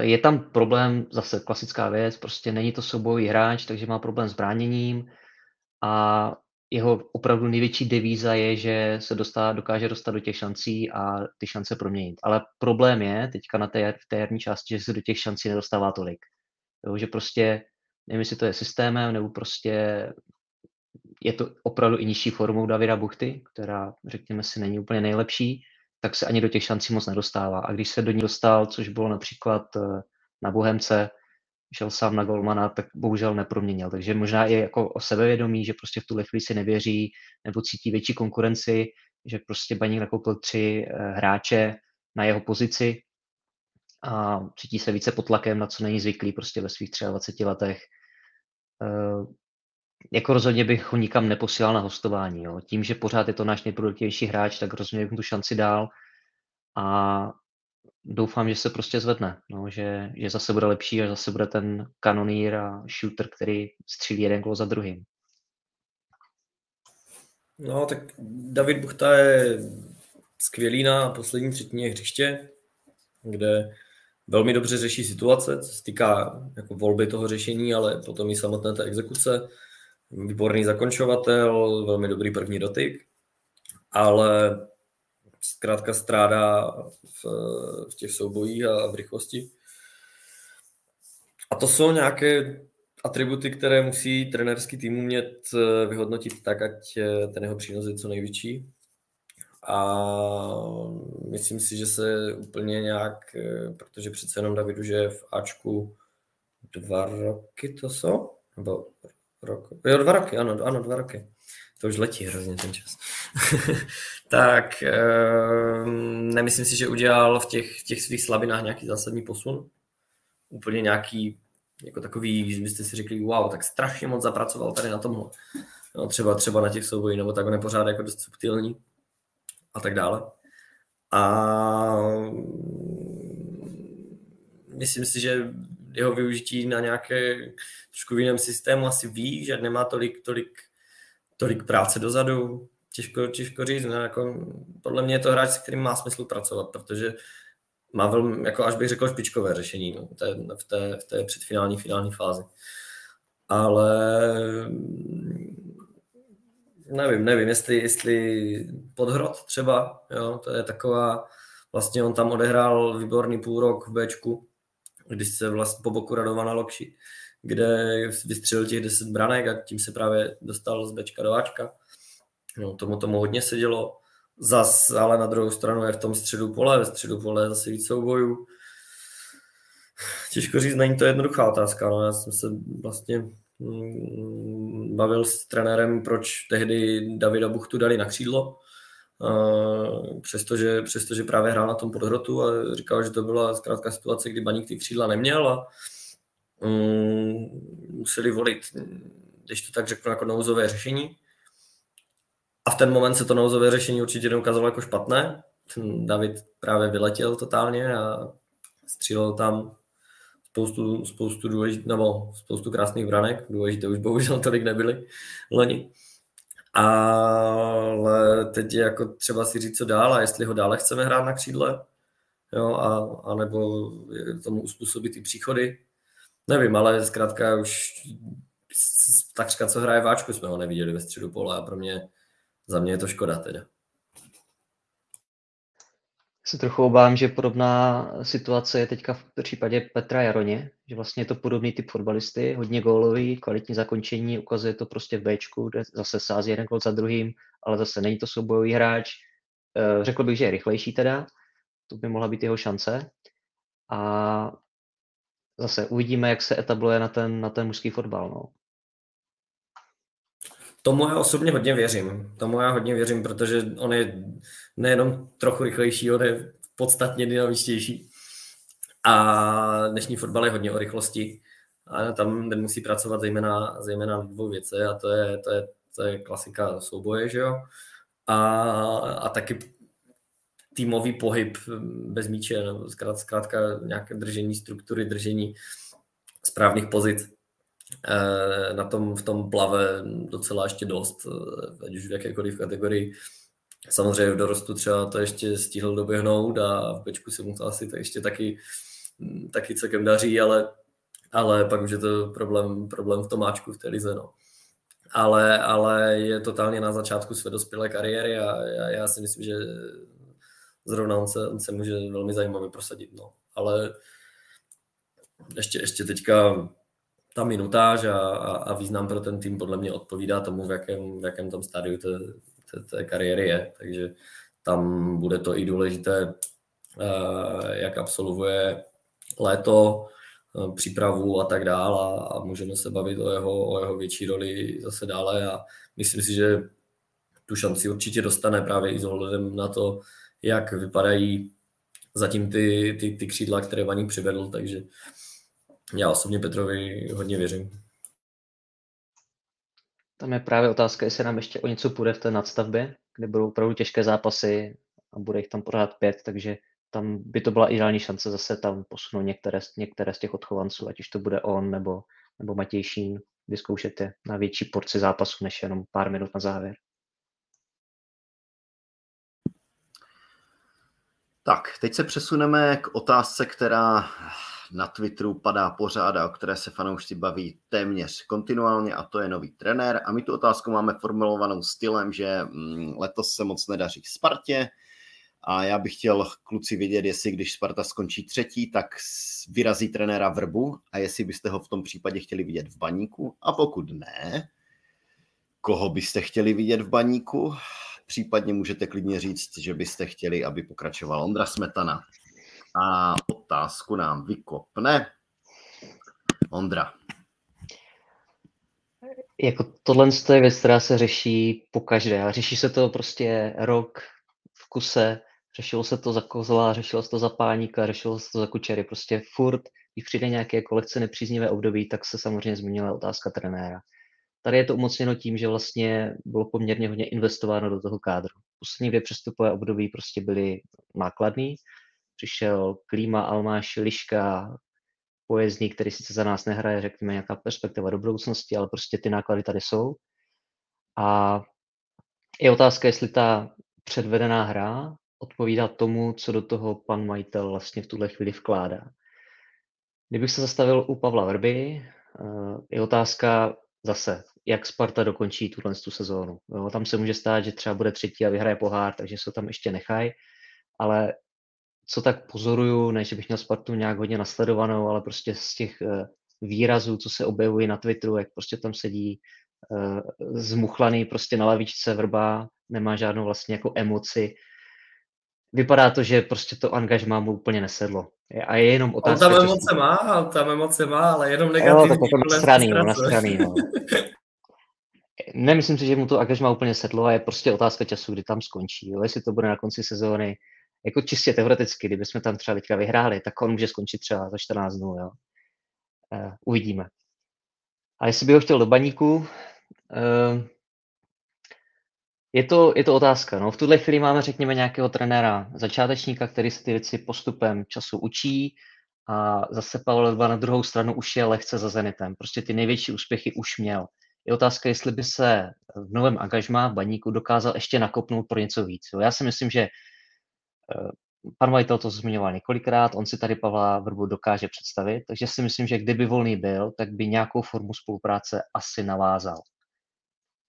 je tam problém, zase klasická věc, prostě není to soubojový hráč, takže má problém s bráněním a jeho opravdu největší devíza je, že se dostá, dokáže dostat do těch šancí a ty šance proměnit. Ale problém je teďka na té, v té jarní části, že se do těch šancí nedostává tolik. Jo, že prostě, nevím, jestli to je systémem, nebo prostě je to opravdu i nižší formou Davida Buchty, která, řekněme si, není úplně nejlepší, tak se ani do těch šancí moc nedostává. A když se do ní dostal, což bylo například eh, na Bohemce, šel sám na golmana, tak bohužel neproměnil. Takže možná i jako o sebevědomí, že prostě v tuhle chvíli si nevěří nebo cítí větší konkurenci, že prostě Baník nakoupil tři eh, hráče na jeho pozici a cítí se více pod tlakem, na co není zvyklý prostě ve svých 23 letech. Eh, jako rozhodně bych ho nikam neposílal na hostování. Jo. Tím, že pořád je to náš nejproduktivnější hráč, tak rozhodně bych mu tu šanci dál a doufám, že se prostě zvedne, no, že, že zase bude lepší a zase bude ten kanonýr a shooter, který střílí jeden gol za druhým.
No, tak David Buchta je skvělý na poslední třetině hřiště, kde velmi dobře řeší situace, co se týká jako volby toho řešení, ale potom i samotné té exekuce. Výborný zakončovatel, velmi dobrý první dotyk, ale zkrátka strádá v, v těch soubojích a v rychlosti. A to jsou nějaké atributy, které musí trenerský tým umět eh, vyhodnotit tak, ať ten jeho přínos je co největší. A myslím si, že se úplně nějak, eh, protože přece jenom Davidu, že je v Ačku dva roky to jsou? Nebo rok? Jo, dva roky, ano, ano, dva roky. To už letí hrozně ten čas. tak nemyslím si, že udělal v těch, těch svých slabinách nějaký zásadní posun. Úplně nějaký jako takový, že byste si řekli, wow, tak strašně moc zapracoval tady na tomhle. No, třeba, třeba na těch soubojích, nebo tak on je pořád jako dost subtilní a tak dále. A myslím si, že jeho využití na nějaké trošku jiném systému asi ví, že nemá tolik, tolik, tolik práce dozadu. Těžko, těžko říct, no, jako, podle mě je to hráč, s kterým má smysl pracovat, protože má velmi, jako až bych řekl, špičkové řešení no, té, v, té, v té předfinální, finální fázi. Ale nevím, nevím, jestli, jestli podhrot třeba, jo, to je taková, vlastně on tam odehrál výborný půl rok v Bčku, když se vlastně po boku Radovana Lokši, kde vystřelil těch 10 branek a tím se právě dostal z Bčka do Ačka. No, tomu tomu hodně sedělo. Zas, ale na druhou stranu je v tom středu pole, ve středu pole je zase víc soubojů. Těžko říct, není to jednoduchá otázka. No. Já jsem se vlastně mm, bavil s trenérem, proč tehdy Davida Buchtu dali na křídlo, přestože, přestože právě hrál na tom podhrotu a říkal, že to byla zkrátka situace, kdy Baník ty křídla neměl a museli volit, když to tak řeknu, jako nouzové řešení. A v ten moment se to nouzové řešení určitě neukázalo jako špatné. Ten David právě vyletěl totálně a střílel tam spoustu, spoustu, důležit, nebo spoustu krásných branek. Důležité už bohužel tolik nebyly loni. Ale teď je jako třeba si říct, co dál a jestli ho dále chceme hrát na křídle, jo, a, a nebo tomu uspůsobit ty příchody. Nevím, ale zkrátka už takřka, co hraje váčku, jsme ho neviděli ve středu pole a pro mě za mě je to škoda teda.
Se trochu obávám, že podobná situace je teďka v případě Petra Jaroně, že vlastně je to podobný typ fotbalisty, hodně gólový, kvalitní zakončení, ukazuje to prostě v Bčku, kde zase sází jeden gol za druhým, ale zase není to soubojový hráč. Eh, řekl bych, že je rychlejší teda, to by mohla být jeho šance. A zase uvidíme, jak se etabluje na ten, na ten mužský fotbal. No.
Tomu já osobně hodně věřím. Tomu já hodně věřím, protože on je nejenom trochu rychlejší, on je podstatně dynamičtější. A dnešní fotbal je hodně o rychlosti. A tam musí pracovat zejména, zejména na dvou věce a to je, to je, to je klasika souboje, že jo? A, a taky týmový pohyb bez míče, nebo zkrátka nějaké držení struktury, držení správných pozic. Eh, na tom v tom plave docela ještě dost, eh, ať už v jakékoliv kategorii. Samozřejmě v dorostu třeba to ještě stihl doběhnout a v pečku se mu to asi to ještě taky, hm, taky celkem daří, ale, ale pak už je to problém, problém v tomáčku v té lize. No. Ale, ale je totálně na začátku své dospělé kariéry a já, já si myslím, že zrovna on se, on se může velmi zajímavě prosadit. No. Ale ještě, ještě teďka ta minutáž a, a, a význam pro ten tým podle mě odpovídá tomu, v jakém, v jakém tom stádiu té, té, té kariéry je. Takže tam bude to i důležité, eh, jak absolvuje léto, eh, přípravu a tak dále a, a můžeme se bavit o jeho, o jeho větší roli zase dále a myslím si, že tu šanci určitě dostane právě i s ohledem na to, jak vypadají zatím ty, ty, ty křídla, které Vaník přivedl, takže já osobně Petrovi hodně věřím.
Tam je právě otázka, jestli nám ještě o něco půjde v té nadstavbě, kde budou opravdu těžké zápasy a bude jich tam pořád pět, takže tam by to byla ideální šance zase tam posunout některé, některé z těch odchovanců, ať už to bude on nebo, nebo Matěj Šín, vyzkoušet je na větší porci zápasu, než jenom pár minut na závěr.
Tak, teď se přesuneme k otázce, která na Twitteru padá pořád a o které se fanoušci baví téměř kontinuálně a to je nový trenér. A my tu otázku máme formulovanou stylem, že mm, letos se moc nedaří Spartě a já bych chtěl kluci vědět, jestli když Sparta skončí třetí, tak vyrazí trenéra Vrbu a jestli byste ho v tom případě chtěli vidět v baníku a pokud ne, koho byste chtěli vidět v baníku? Případně můžete klidně říct, že byste chtěli, aby pokračoval Ondra Smetana. A otázku nám vykopne Ondra.
Jako tohle je věc, která se řeší po každé. A řeší se to prostě rok v kuse. Řešilo se to za Kozla, řešilo se to za Páníka, řešilo se to za Kučery. Prostě furt, když přijde nějaké kolekce nepříznivé období, tak se samozřejmě změnila otázka trenéra. Tady je to umocněno tím, že vlastně bylo poměrně hodně investováno do toho kádru. Poslední dvě přestupové období prostě byly nákladný. Přišel Klíma, Almáš, Liška, Pojezdní, který sice za nás nehraje, řekněme, nějaká perspektiva do budoucnosti, ale prostě ty náklady tady jsou. A je otázka, jestli ta předvedená hra odpovídá tomu, co do toho pan majitel vlastně v tuhle chvíli vkládá. Kdybych se zastavil u Pavla Vrby, eh, je otázka zase, jak Sparta dokončí tuhle tu sezónu. Jo, tam se může stát, že třeba bude třetí a vyhraje pohár, takže se tam ještě nechají, ale co tak pozoruju, ne, že bych měl Spartu nějak hodně nasledovanou, ale prostě z těch eh, výrazů, co se objevují na Twitteru, jak prostě tam sedí uh, zmuchlaný prostě na lavičce vrba, nemá žádnou vlastně jako emoci. Vypadá to, že prostě to angažmá mu úplně nesedlo. A je jenom otázka...
On tam emoce má, on tam emoce má, ale jenom negativní. Jo,
to na straný, na straný, no. Nemyslím si, že mu to angažma úplně sedlo a je prostě otázka času, kdy tam skončí. Jo. Jestli to bude na konci sezóny, jako čistě teoreticky, kdybychom tam třeba teďka vyhráli, tak on může skončit třeba za 14 dnů. Jo. Uh, uvidíme. A jestli by ho chtěl do baníku, uh, je to, je to otázka. No. V tuhle chvíli máme, řekněme, nějakého trenéra, začátečníka, který se ty věci postupem času učí a zase Pavel Leba na druhou stranu už je lehce za Zenitem. Prostě ty největší úspěchy už měl. Je otázka, jestli by se v novém angažmá v baníku dokázal ještě nakopnout pro něco víc. Já si myslím, že eh, pan majitel to zmiňoval několikrát, on si tady Pavla Vrbu dokáže představit, takže si myslím, že kdyby volný byl, tak by nějakou formu spolupráce asi navázal.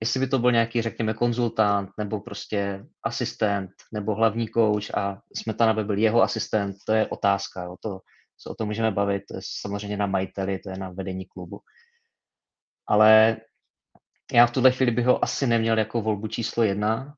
Jestli by to byl nějaký, řekněme, konzultant, nebo prostě asistent, nebo hlavní coach a Smetana by byl jeho asistent, to je otázka. Jo. To, se o tom můžeme bavit, to je samozřejmě na majiteli, to je na vedení klubu. Ale já v tuhle chvíli bych ho asi neměl jako volbu číslo jedna.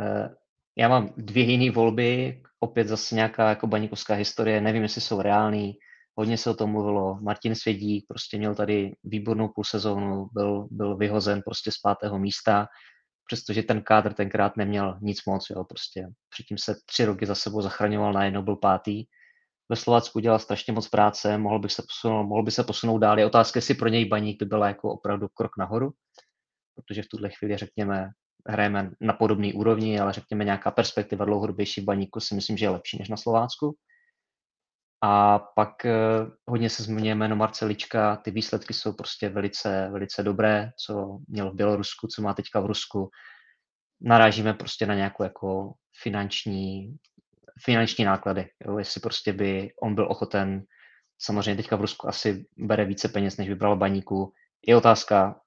Eh, já mám dvě jiné volby, opět zase nějaká jako baníkovská historie, nevím, jestli jsou reální, hodně se o tom mluvilo. Martin Svědík prostě měl tady výbornou půl sezónu, byl, byl vyhozen prostě z pátého místa, přestože ten kádr tenkrát neměl nic moc, jo, prostě předtím se tři roky za sebou zachraňoval, najednou byl pátý. Ve Slovacku dělal strašně moc práce, mohl by se posunout, mohl by se posunout dál. Je otázka, jestli pro něj baník by byla jako opravdu krok nahoru, protože v tuhle chvíli, řekněme, hrajeme na podobné úrovni, ale řekněme nějaká perspektiva dlouhodobější v baníku si myslím, že je lepší než na Slovácku. A pak eh, hodně se zmiňuje jméno Marcelička, ty výsledky jsou prostě velice, velice dobré, co měl v Bělorusku, co má teďka v Rusku. Narážíme prostě na nějakou jako finanční, finanční náklady, jo? jestli prostě by on byl ochoten, samozřejmě teďka v Rusku asi bere více peněz, než vybral baníku. Je otázka,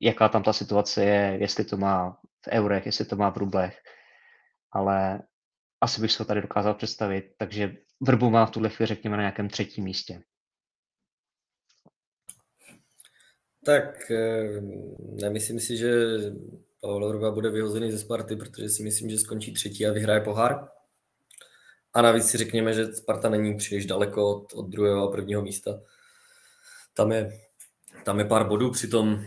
jaká tam ta situace je, jestli to má v eurech, jestli to má v rublech, ale asi bych se ho tady dokázal představit, takže Vrbu má v tuhle chvíli, řekněme, na nějakém třetím místě.
Tak eh, nemyslím si, že Pavel Vrba bude vyhozený ze Sparty, protože si myslím, že skončí třetí a vyhraje pohár. A navíc si řekněme, že Sparta není příliš daleko od, od druhého a prvního místa. Tam je, tam je pár bodů, přitom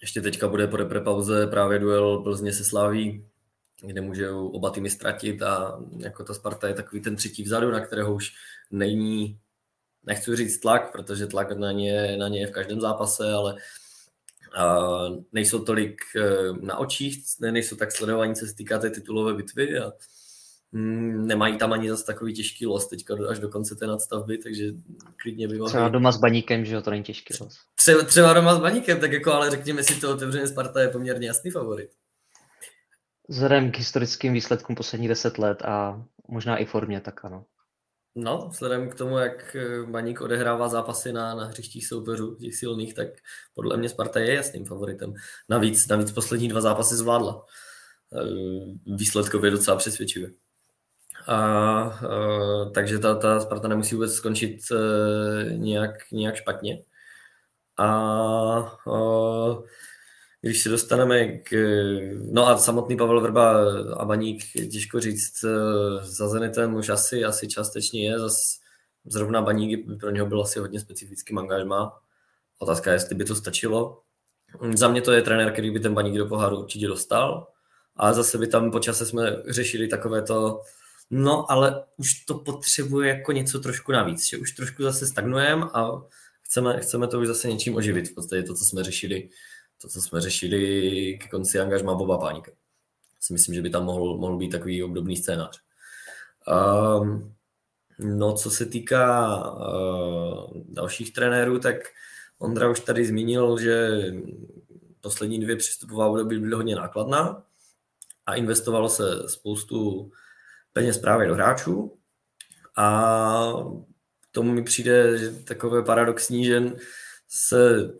ještě teďka bude po pauze právě duel Plzně se Slaví, kde může oba týmy ztratit a jako ta Sparta je takový ten třetí vzadu, na kterého už není, nechci říct tlak, protože tlak na ně, na ně je v každém zápase, ale a nejsou tolik e, na očích, nejsou tak sledovaní, co se týká té titulové bitvy a mm, nemají tam ani zase takový těžký los teďka až do konce té nadstavby, takže klidně by
mohli... Třeba doma s baníkem, že jo, to není těžký los.
Třeba, třeba doma s baníkem, tak jako, ale řekněme si to otevřeně, Sparta je poměrně jasný favorit.
Vzhledem k historickým výsledkům posledních deset let a možná i formě, tak ano.
No, vzhledem k tomu, jak eh, Baník odehrává zápasy na, na hřištích soupeřů, těch silných, tak podle mě Sparta je jasným favoritem. Navíc, navíc poslední dva zápasy zvládla. Eh, výsledkově docela přesvědčivě. A, a, eh, takže ta, ta Sparta nemusí vůbec skončit a, nějak, nějak špatně. A, a když se dostaneme k... No a samotný Pavel Vrba a Baník, těžko říct, za Zenitem už asi, asi částečně je, zas zrovna Baník by pro něho byl asi hodně specifický angažma. Otázka je, jestli by to stačilo. Za mě to je trenér, který by ten Baník do poháru určitě dostal, a zase by tam po čase jsme řešili takové to, no ale už to potřebuje jako něco trošku navíc, že už trošku zase stagnujeme a chceme, chceme to už zase něčím oživit, v podstatě to, co jsme řešili to, co jsme řešili k konci angažma Boba Páníka. Si myslím, že by tam mohl, mohl být takový obdobný scénář. Um, no, co se týká uh, dalších trenérů, tak Ondra už tady zmínil, že poslední dvě přístupová období byly hodně nákladná a investovalo se spoustu peněz právě do hráčů a tomu mi přijde takové paradoxní, že se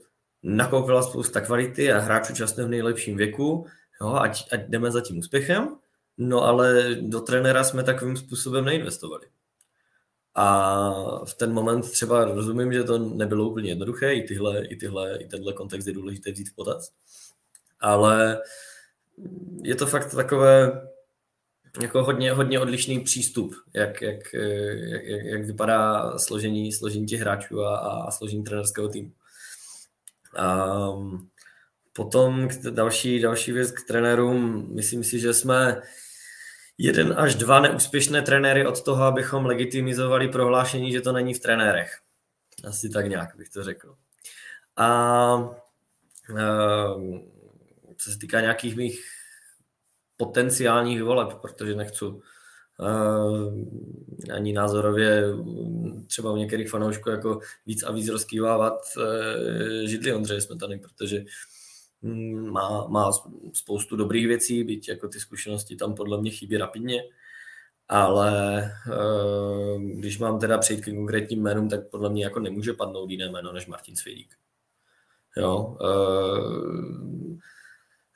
nakoupila spousta kvality a hráčů často v nejlepším věku, jo, ať, ať jdeme za tím úspěchem, no ale do trenéra jsme takovým způsobem neinvestovali. A v ten moment třeba rozumím, že to nebylo úplně jednoduché, i, tyhle, i, tyhle, i tenhle kontext je důležité vzít v potaz, ale je to fakt takové jako hodně, hodně odlišný přístup, jak, jak, jak, jak vypadá složení, složení těch hráčů a, a složení trenerského týmu. Um, potom další, další věc k trenérům. Myslím si, že jsme jeden až dva neúspěšné trenéry od toho, abychom legitimizovali prohlášení, že to není v trenérech. Asi tak nějak bych to řekl. A um, co se týká nějakých mých potenciálních voleb, protože nechci ani názorově třeba u některých fanoušků jako víc a víc rozkývávat uh, židli Ondřeje Smetany, protože um, má, má spoustu dobrých věcí, byť jako ty zkušenosti tam podle mě chybí rapidně, ale uh, když mám teda přejít k konkrétním jménům, tak podle mě jako nemůže padnout jiné jméno než Martin Svědík. Jo, uh,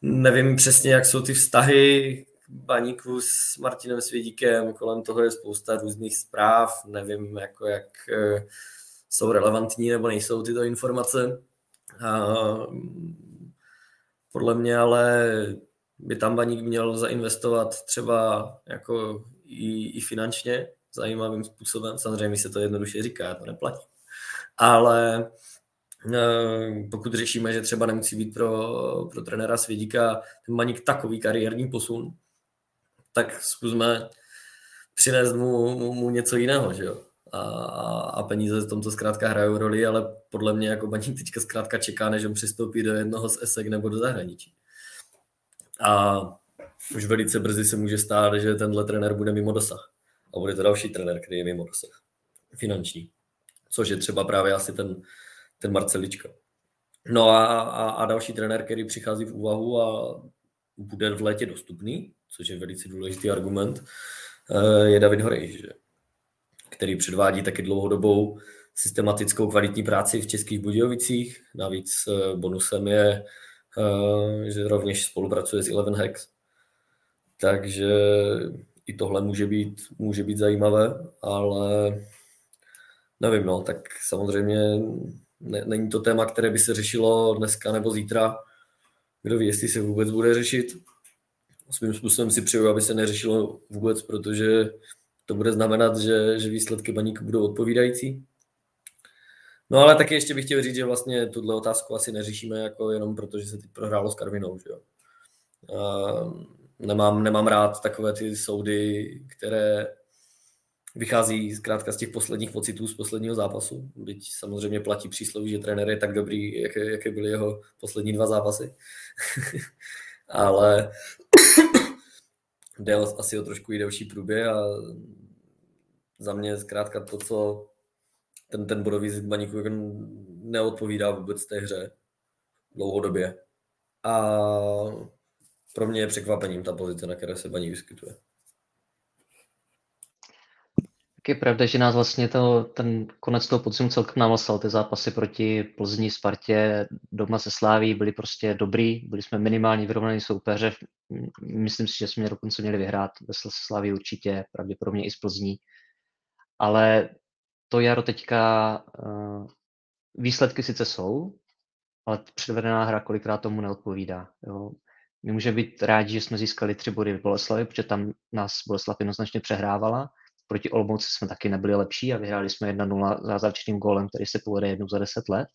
nevím přesně, jak jsou ty vztahy Baníku s Martinem Svědíkem, kolem toho je spousta různých zpráv, nevím, jako jak eh, jsou relevantní nebo nejsou tyto informace. A podle mě ale by tam Baník měl zainvestovat třeba jako i, i finančně zajímavým způsobem. Samozřejmě se to jednoduše říká, to neplatí. Ale eh, pokud řešíme, že třeba nemusí být pro, pro trenéra Svědíka ten Baník takový kariérní posun, tak zkusme přinést mu, mu, mu něco jiného, že jo. A, a peníze v tomto zkrátka hrajou roli, ale podle mě jako baník teďka zkrátka čeká, než on přistoupí do jednoho z ESEK nebo do zahraničí. A už velice brzy se může stát, že tenhle trenér bude mimo dosah. A bude to další trenér, který je mimo dosah. Finanční. Což je třeba právě asi ten, ten Marcelička. No a, a, a další trenér, který přichází v úvahu a bude v létě dostupný, což je velice důležitý argument, eh, je David Horej, že? který předvádí taky dlouhodobou systematickou kvalitní práci v Českých Budějovicích. Navíc eh, bonusem je, eh, že rovněž spolupracuje s Eleven Hex. Takže i tohle může být, může být zajímavé, ale nevím, no, tak samozřejmě ne, není to téma, které by se řešilo dneska nebo zítra. Kdo ví, jestli se vůbec bude řešit svým způsobem si přeju, aby se neřešilo vůbec, protože to bude znamenat, že, že výsledky baníku budou odpovídající. No ale taky ještě bych chtěl říct, že vlastně tuhle otázku asi neřešíme jako jenom proto, že se teď prohrálo s Karvinou, že jo. Nemám, nemám rád takové ty soudy, které vychází zkrátka z těch posledních pocitů z posledního zápasu. Byť samozřejmě platí přísloví, že trenér je tak dobrý, jaké, jaké byly jeho poslední dva zápasy. Ale jde asi o trošku i delší průběh a za mě zkrátka to, co ten, ten bodový zisk baníku jako neodpovídá vůbec té hře dlouhodobě. A pro mě je překvapením ta pozice, na které se baník vyskytuje.
Tak je pravda, že nás vlastně to, ten konec toho podzimu celkem namasal. Ty zápasy proti Plzni, Spartě, doma se Sláví byly prostě dobrý. Byli jsme minimálně vyrovnaný soupeře. Myslím si, že jsme dokonce měli vyhrát ve Sláví určitě, pravděpodobně i z Plzní. Ale to jaro teďka uh, výsledky sice jsou, ale předvedená hra kolikrát tomu neodpovídá. Jo. My můžeme být rádi, že jsme získali tři body v Boleslavi, protože tam nás Boleslav jednoznačně přehrávala. Proti Olomouci jsme taky nebyli lepší a vyhráli jsme 1-0 zázračným gólem, který se povede jednou za 10 let.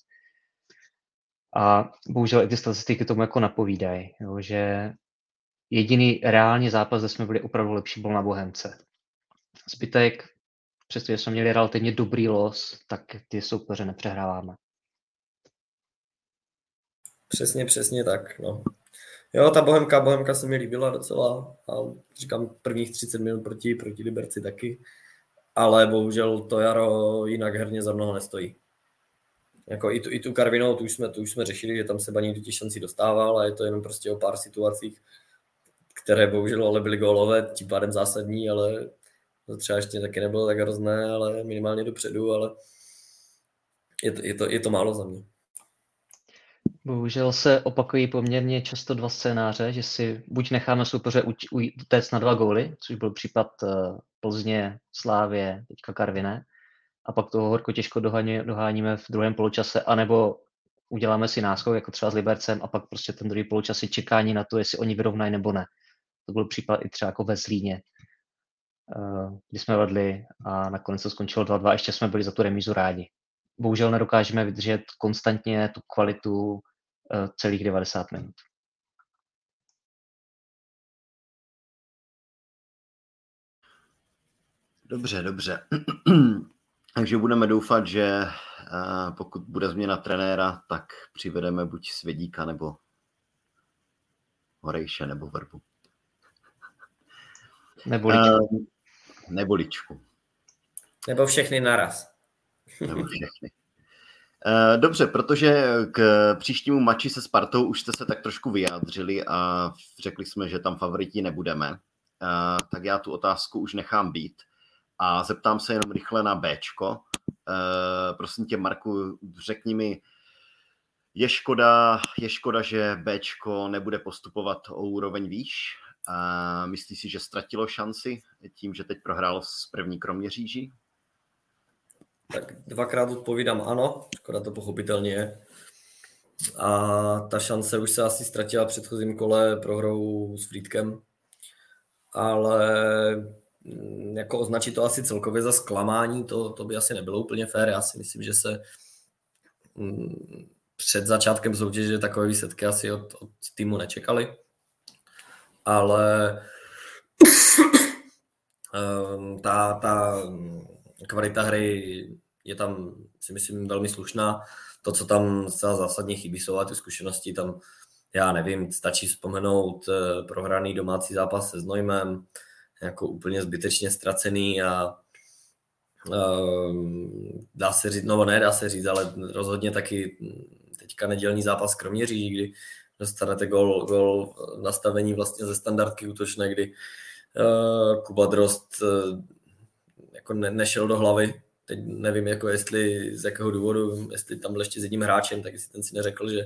A bohužel i ty statistiky tomu jako napovídají, že jediný reálný zápas, kde jsme byli opravdu lepší, byl na Bohemce. Zbytek, přestože jsme měli relativně dobrý los, tak ty soupeře nepřehráváme.
Přesně, přesně tak. No. Jo, ta Bohemka, Bohemka se mi líbila docela a říkám prvních 30 minut proti, proti Liberci taky, ale bohužel to jaro jinak herně za mnoho nestojí. Jako i tu, i tu Karvinou, tu už, jsme, tu už jsme řešili, že tam se Baník do těch šancí dostával a je to jenom prostě o pár situacích, které bohužel ale byly gólové, tím pádem zásadní, ale to třeba ještě taky nebylo tak hrozné, ale minimálně dopředu, ale je to, je to, je to málo za mě.
Bohužel se opakují poměrně často dva scénáře, že si buď necháme soupeře utéct na dva góly, což byl případ uh, Plzně, Slávě, teďka Karviné, a pak toho horko těžko dohání, doháníme v druhém poločase, anebo uděláme si náskok, jako třeba s Libercem, a pak prostě ten druhý poločas je čekání na to, jestli oni vyrovnají nebo ne. To byl případ i třeba jako ve Zlíně, uh, kdy jsme vedli a nakonec to skončilo 2-2, ještě jsme byli za tu remízu rádi. Bohužel nedokážeme vydržet konstantně tu kvalitu Eh, celých 90 minut.
Dobře, dobře. Takže budeme doufat, že eh, pokud bude změna trenéra, tak přivedeme buď Svědíka nebo Horejše nebo Vrbu.
Nebo ličku. Uh,
nebo ličku.
Nebo všechny naraz.
Nebo všechny. Eh, dobře, protože k příštímu mači se Spartou už jste se tak trošku vyjádřili a řekli jsme, že tam favoriti nebudeme, eh, tak já tu otázku už nechám být a zeptám se jenom rychle na Bčko. Eh, prosím tě, Marku, řekni mi, je škoda, je škoda, že Bčko nebude postupovat o úroveň výš? Myslíš si, že ztratilo šanci tím, že teď prohrál s první Kroměříží?
Tak dvakrát odpovídám ano, škoda to pochopitelně je. A ta šance už se asi ztratila v předchozím kole prohrou s Frýdkem, ale mm, jako označit to asi celkově za zklamání, to, to by asi nebylo úplně fér. Já si myslím, že se mm, před začátkem soutěže takové výsledky asi od, od týmu nečekali. Ale ehm, ta, ta kvalita hry je tam, si myslím, velmi slušná. To, co tam zcela zásadně chybí, jsou ty zkušenosti. Tam, já nevím, stačí vzpomenout eh, prohraný domácí zápas se Znojmem, jako úplně zbytečně ztracený a um, dá se říct, no ne, dá se říct, ale rozhodně taky teďka nedělní zápas Kroměří, kdy dostanete gol, gol nastavení vlastně ze standardky útočné, kdy uh, Kuba Drost uh, jako ne, nešel do hlavy. Teď nevím, jako jestli z jakého důvodu, jestli tam byl ještě s jedním hráčem, tak jestli ten si neřekl, že,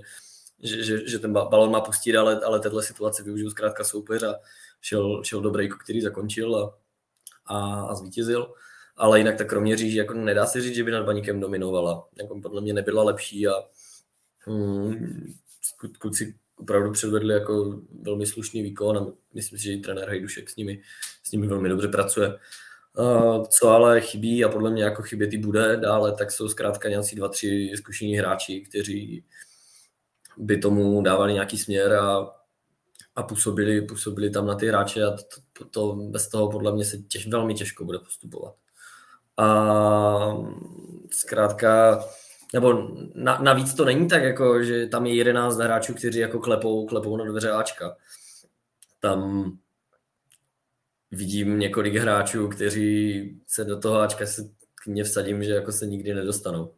že, že, že ten balon má pustit, ale, ale téhle situace využil zkrátka soupeř a šel, šel do breaku, který zakončil a, a, a zvítězil. Ale jinak tak kromě říži, jako nedá se říct, že by nad Baníkem dominovala. Jako podle mě nebyla lepší a hmm, kluci opravdu předvedli jako velmi slušný výkon a myslím si, že i trenér Hejdušek s nimi, s nimi velmi dobře pracuje. Co ale chybí a podle mě jako chybět i bude dále, tak jsou zkrátka nějací dva, tři zkušení hráči, kteří by tomu dávali nějaký směr a, a působili, působili tam na ty hráče a to, to, to bez toho podle mě se těž, velmi těžko bude postupovat. A zkrátka, nebo na, navíc to není tak, jako, že tam je 11 hráčů, kteří jako klepou, klepou na dveře Ačka. Tam vidím několik hráčů, kteří se do toho Ačka se k mně vsadím, že jako se nikdy nedostanou.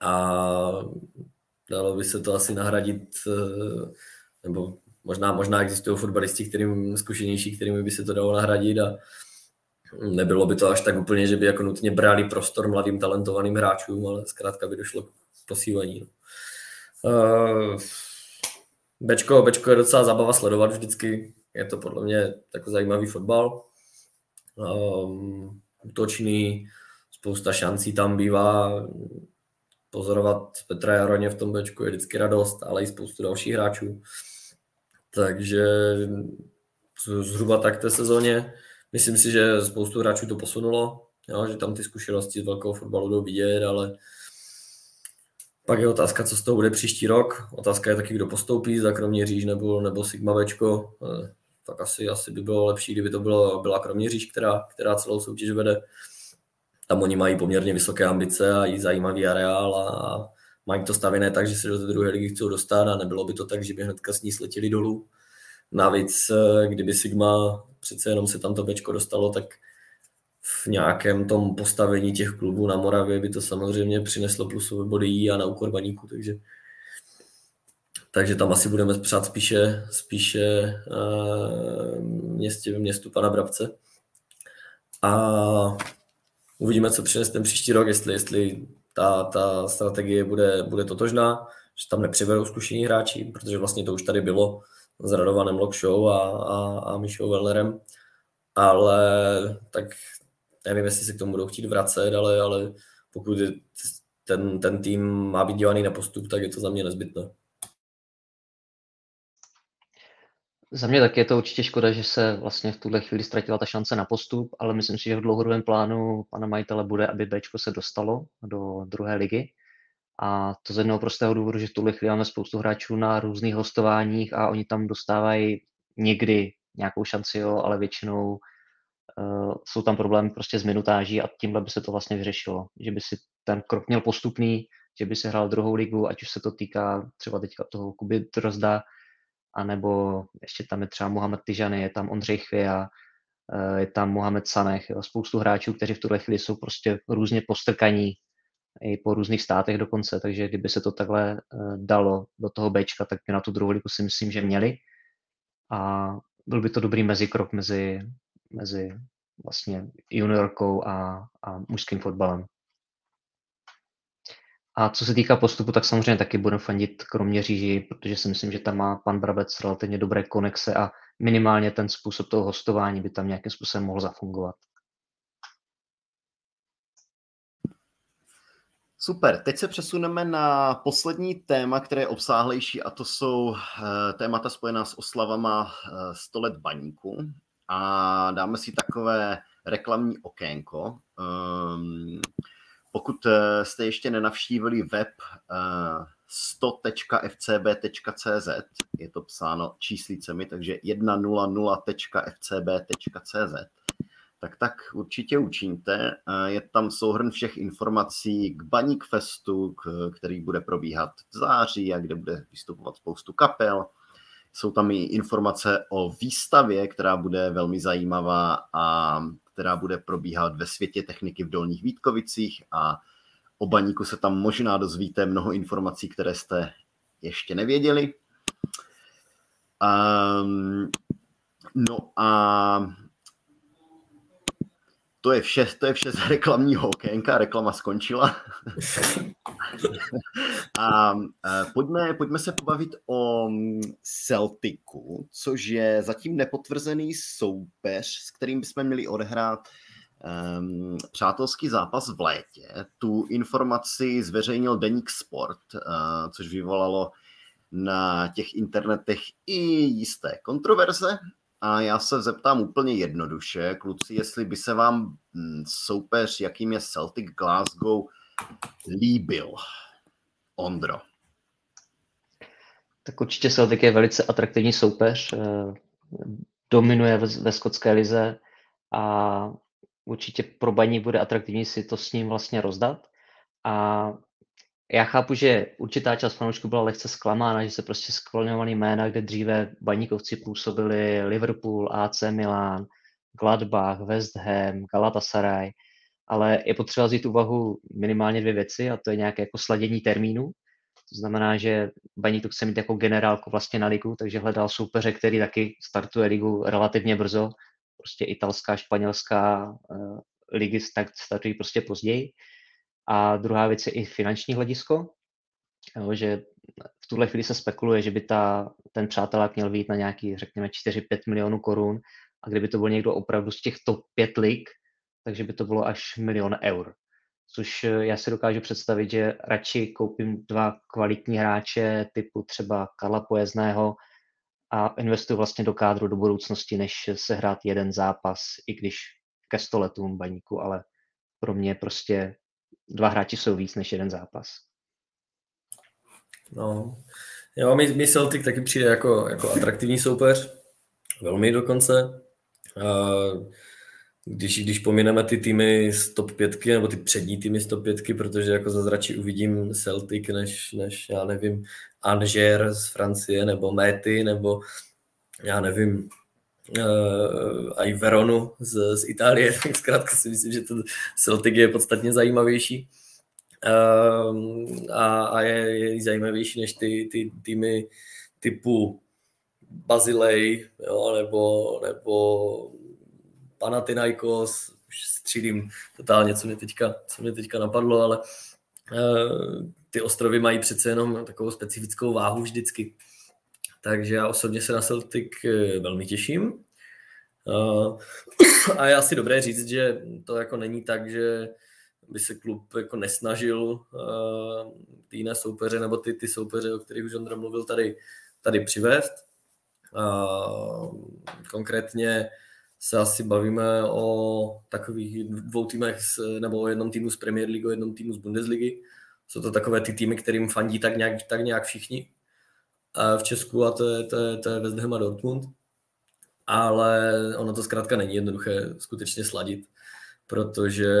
A dalo by se to asi nahradit, eh, nebo možná, možná existují fotbalisti, kterým zkušenější, kterými by se to dalo nahradit a nebylo by to až tak úplně, že by jako nutně brali prostor mladým talentovaným hráčům, ale zkrátka by došlo k posílení. Uh, Bečko, Bečko je docela zabava sledovat vždycky, je to podle mě takový zajímavý fotbal. Um, útočný, spousta šancí tam bývá, pozorovat Petra Jaroně v tom Bčku je vždycky radost, ale i spoustu dalších hráčů. Takže zhruba tak té sezóně. Myslím si, že spoustu hráčů to posunulo, jo, že tam ty zkušenosti z velkého fotbalu jdou vidět, ale pak je otázka, co z toho bude příští rok. Otázka je taky, kdo postoupí, za Kroměříž nebo, nebo Sigma Bčko. Tak asi, asi by bylo lepší, kdyby to bylo, byla Kroměříž, která, která celou soutěž vede. Tam oni mají poměrně vysoké ambice a i zajímavý areál a, mají to stavěné tak, že se do té druhé ligy chcou dostat a nebylo by to tak, že by hnedka s ní sletěli dolů. Navíc, eh, kdyby Sigma přece jenom se tam to bečko dostalo, tak v nějakém tom postavení těch klubů na Moravě by to samozřejmě přineslo plusové body a na úkor baníku, takže takže tam asi budeme přát spíše, spíše uh, městě, městu pana Brabce. A uvidíme, co přinese ten příští rok, jestli, jestli ta, ta strategie bude, bude totožná, že tam nepřivedou zkušení hráči, protože vlastně to už tady bylo s Radovanem Lokshow a, a, a Mišou Wellnerem, ale tak nevím, jestli se k tomu budou chtít vracet, ale, ale pokud ten, ten tým má být dělaný na postup, tak je to za mě nezbytné.
Za mě taky je to určitě škoda, že se vlastně v tuhle chvíli ztratila ta šance na postup, ale myslím si, že v dlouhodobém plánu pana majitele bude, aby Bčko se dostalo do druhé ligy. A to z jednoho prostého důvodu, že v tuhle chvíli máme spoustu hráčů na různých hostováních a oni tam dostávají někdy nějakou šanci, jo, ale většinou uh, jsou tam problémy prostě s minutáží a tímhle by se to vlastně vyřešilo. Že by si ten krok měl postupný, že by se hrál druhou ligu, ať už se to týká třeba teďka toho Kuby Drozda, anebo ještě tam je třeba Mohamed Tyžany, je tam Ondřej Chvěja, eh, je tam Mohamed Sanech, jo, spoustu hráčů, kteří v tuhle chvíli jsou prostě různě postrkaní i po různých státech dokonce, takže kdyby se to takhle eh, dalo do toho Bčka, tak by na tu druhou ligu si myslím, že měli a byl by to dobrý mezikrok mezi, mezi vlastně juniorkou a, a mužským fotbalem. A co se týká postupu, tak samozřejmě taky budeme fandit kromě říži, protože si myslím, že tam má pan Brabec relativně dobré konexe a minimálně ten způsob toho hostování by tam nějakým způsobem mohl zafungovat.
Super, teď se přesuneme na poslední téma, které je obsáhlejší a to jsou eh, témata spojená s oslavama 100 eh, let baníku a dáme si takové reklamní okénko. Um, pokud eh, jste ještě nenavštívili web 100.fcb.cz, je to psáno číslicemi, takže 100.fcb.cz, tak tak určitě učiňte. Eh, je tam souhrn všech informací k Baník Festu, který bude probíhat v září a kde bude vystupovat spoustu kapel. Jsou tam i informace o výstavě, která bude velmi zajímavá a která bude probíhat ve světě techniky v Dolních Vítkovicích a o baníku se tam možná dozvíte mnoho informací, které jste ještě nevěděli. Um, no a to je vše, to je vše z reklamního okénka, reklama skončila. a pojďme, pojďme se pobavit o Celticu, což je zatím nepotvrzený soupeř, s kterým bychom měli odehrát um, přátelský zápas v létě. Tu informaci zveřejnil Deník Sport, uh, což vyvolalo na těch internetech i jisté kontroverze. A já se zeptám úplně jednoduše, kluci, jestli by se vám hm, soupeř, jakým je Celtic Glasgow, líbil. Ondro.
Tak určitě Celtic je velice atraktivní soupeř, eh, dominuje ve skotské lize a určitě pro baní bude atraktivní si to s ním vlastně rozdat. A já chápu, že určitá část fanoušků byla lehce zklamána, že se prostě skloňovaly jména, kde dříve baníkovci působili Liverpool, AC Milan, Gladbach, West Ham, Galatasaray, ale je potřeba vzít úvahu minimálně dvě věci a to je nějaké jako sladění termínu. To znamená, že Baník to chce mít jako generálku vlastně na ligu, takže hledal soupeře, který taky startuje ligu relativně brzo. Prostě italská, španělská uh, ligy tak startují prostě později. A druhá věc je i finanční hledisko, jo, že v tuhle chvíli se spekuluje, že by ta, ten přátelák měl být na nějaký, řekněme, 4-5 milionů korun a kdyby to byl někdo opravdu z těch top 5 lig, takže by to bylo až milion eur. Což eh, já si dokážu představit, že radši koupím dva kvalitní hráče typu třeba Karla Pojezného a investuju vlastně do kádru do budoucnosti, než se hrát jeden zápas, i když ke stoletům baníku, ale pro mě prostě dva hráči jsou víc než jeden zápas.
No, jo, mi, mi Celtic taky přijde jako, jako atraktivní soupeř, velmi dokonce. Uh, když, když pomineme ty týmy z top 5, nebo ty přední týmy z top 5, protože jako za uvidím Celtic, než, než já nevím, Angers z Francie, nebo Méty, nebo já nevím, uh, i Veronu z, z Itálie, tak zkrátka si myslím, že ten Celtic je podstatně zajímavější. Uh, a, a je, je zajímavější než ty, ty týmy typu Bazilej, jo, nebo, nebo Panathinaikos, už střílím totálně, co mě teďka, co mě teďka napadlo, ale uh, ty ostrovy mají přece jenom takovou specifickou váhu vždycky. Takže já osobně se na Celtic eh, velmi těším. Uh, a je asi dobré říct, že to jako není tak, že by se klub jako nesnažil uh, ty jiné soupeře nebo ty, ty soupeře, o kterých už Ondra mluvil, tady, tady přivést. Konkrétně se asi bavíme o takových dvou týmech, nebo o jednom týmu z Premier League, o jednom týmu z Bundesligy. Jsou to takové ty týmy, kterým fandí tak nějak, tak nějak všichni v Česku a to je, to je, to je West Ham a Dortmund. Ale ono to zkrátka není jednoduché skutečně sladit, protože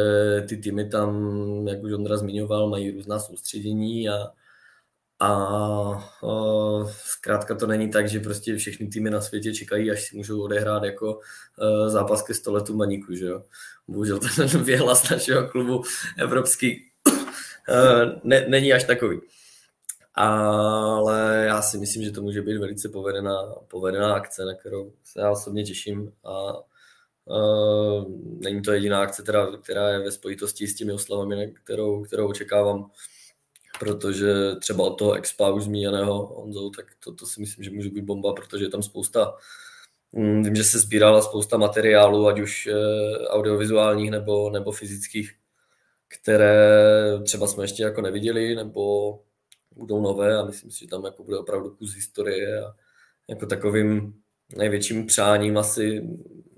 ty týmy tam, jak už Ondra zmiňoval, mají různá soustředění a, a o, zkrátka to není tak, že prostě všechny týmy na světě čekají, až si můžou odehrát jako uh, zápas ke stoletu maníku, že jo. Bohužel ten věhlas našeho klubu evropský uh, ne, není až takový. Ale já si myslím, že to může být velice povedená, povedená akce, na kterou se já osobně těším. A Uh, není to jediná akce, která, která je ve spojitosti s těmi oslavami, kterou, kterou očekávám. Protože třeba od toho expa už zmíněného Honzou, tak to, to si myslím, že může být bomba, protože je tam spousta, mm, vím, že se sbírala spousta materiálů, ať už eh, audiovizuálních nebo, nebo fyzických, které třeba jsme ještě jako neviděli, nebo budou nové a myslím si, že tam jako bude opravdu kus historie a jako takovým největším přáním asi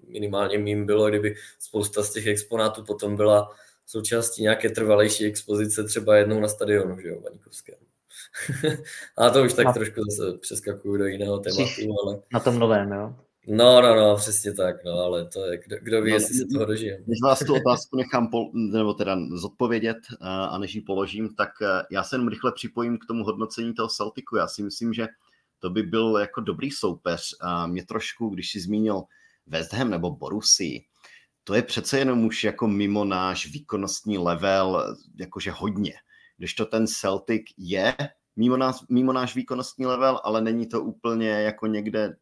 minimálně mým bylo, kdyby spousta z těch exponátů potom byla součástí nějaké trvalejší expozice třeba jednou na stadionu, že jo, Vaníkovském. a to už tak na... trošku zase přeskakuju do jiného tématu, ale...
Na tom novém, jo?
No, no, no, přesně tak, no, ale to je, kdo, kdo ví, no, jestli se toho dožije.
Když vás tu otázku nechám, pol, nebo teda zodpovědět a než ji položím, tak e, já se jenom rychle připojím k tomu hodnocení toho Celticu. Já si myslím, že to by byl jako dobrý soupeř. A mě trošku, když si zmínil West Ham nebo Borussia, to je přece jenom už jako mimo náš výkonnostní level, jakože hodně. Když to ten Celtic je mimo, nás, mimo náš výkonnostní level, ale není to úplně jako někde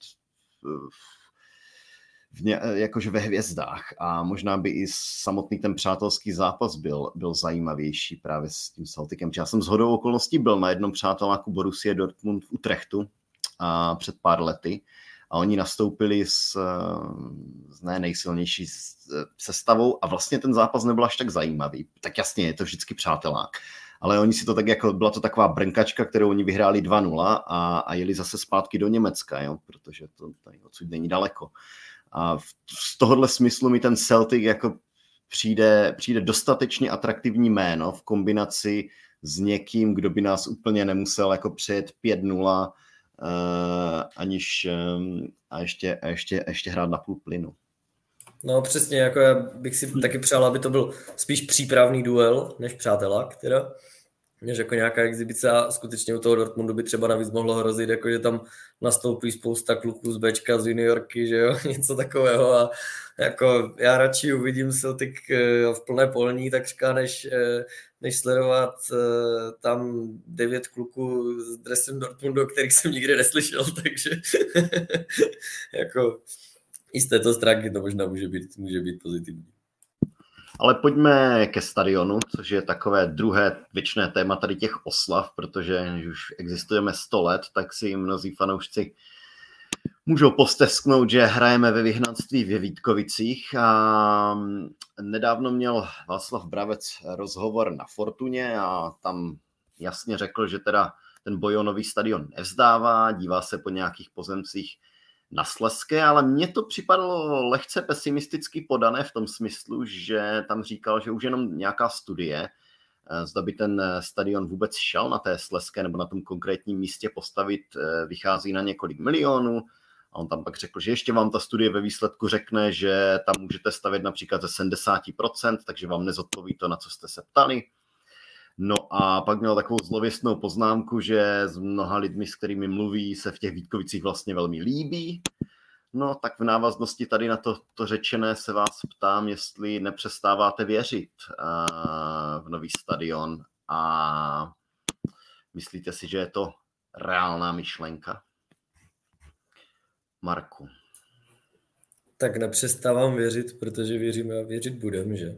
v ně, jakože ve hvězdách a možná by i samotný ten přátelský zápas byl, byl zajímavější právě s tím Celticem. Já jsem hodou okolností byl na jednom přáteláku Borussia Dortmund v Utrechtu a před pár lety a oni nastoupili s, s ne nejsilnější sestavou a vlastně ten zápas nebyl až tak zajímavý. Tak jasně, je to vždycky přátelák, ale oni si to tak jako, byla to taková brnkačka, kterou oni vyhráli 2-0 a, a jeli zase zpátky do Německa, jo, protože to tady odsud není daleko. A v, z tohohle smyslu mi ten Celtic jako přijde, přijde dostatečně atraktivní jméno v kombinaci s někým, kdo by nás úplně nemusel jako přejet 5-0, uh, aniž um, a ještě, a ještě, a ještě hrát na půl plynu.
No přesně, jako já bych si taky přál, aby to byl spíš přípravný duel, než přátelák teda než jako nějaká exibice a skutečně u toho Dortmundu by třeba navíc mohlo hrozit, jako že tam nastoupí spousta kluků z Bčka, z juniorky, že jo, něco takového a jako já radši uvidím Celtic eh, v plné polní takřka, než, eh, než sledovat eh, tam devět kluků z dresem Dortmundu, o kterých jsem nikdy neslyšel, takže jako i z této stránky to možná může být, může být pozitivní.
Ale pojďme ke stadionu, což je takové druhé věčné téma tady těch oslav, protože když už existujeme 100 let, tak si mnozí fanoušci můžou postesknout, že hrajeme ve vyhnanství ve Vítkovicích a nedávno měl Václav Bravec rozhovor na Fortuně a tam jasně řekl, že teda ten bojonový stadion nevzdává, dívá se po nějakých pozemcích na Sleské, ale mně to připadalo lehce pesimisticky podané v tom smyslu, že tam říkal, že už jenom nějaká studie, eh, zda by ten eh, stadion vůbec šel na té Sleské nebo na tom konkrétním místě postavit, eh, vychází na několik milionů. A on tam pak řekl, že ještě vám ta studie ve výsledku řekne, že tam můžete stavět například ze 70%, takže vám nezodpoví to, na co jste se ptali. No a pak měl takovou zlověstnou poznámku, že s mnoha lidmi, s kterými mluví, se v těch Vítkovicích vlastně velmi líbí. No tak v návaznosti tady na to, to řečené se vás ptám, jestli nepřestáváte věřit uh, v nový stadion a myslíte si, že je to reálná myšlenka? Marku.
Tak nepřestávám věřit, protože věříme a věřit budeme, že?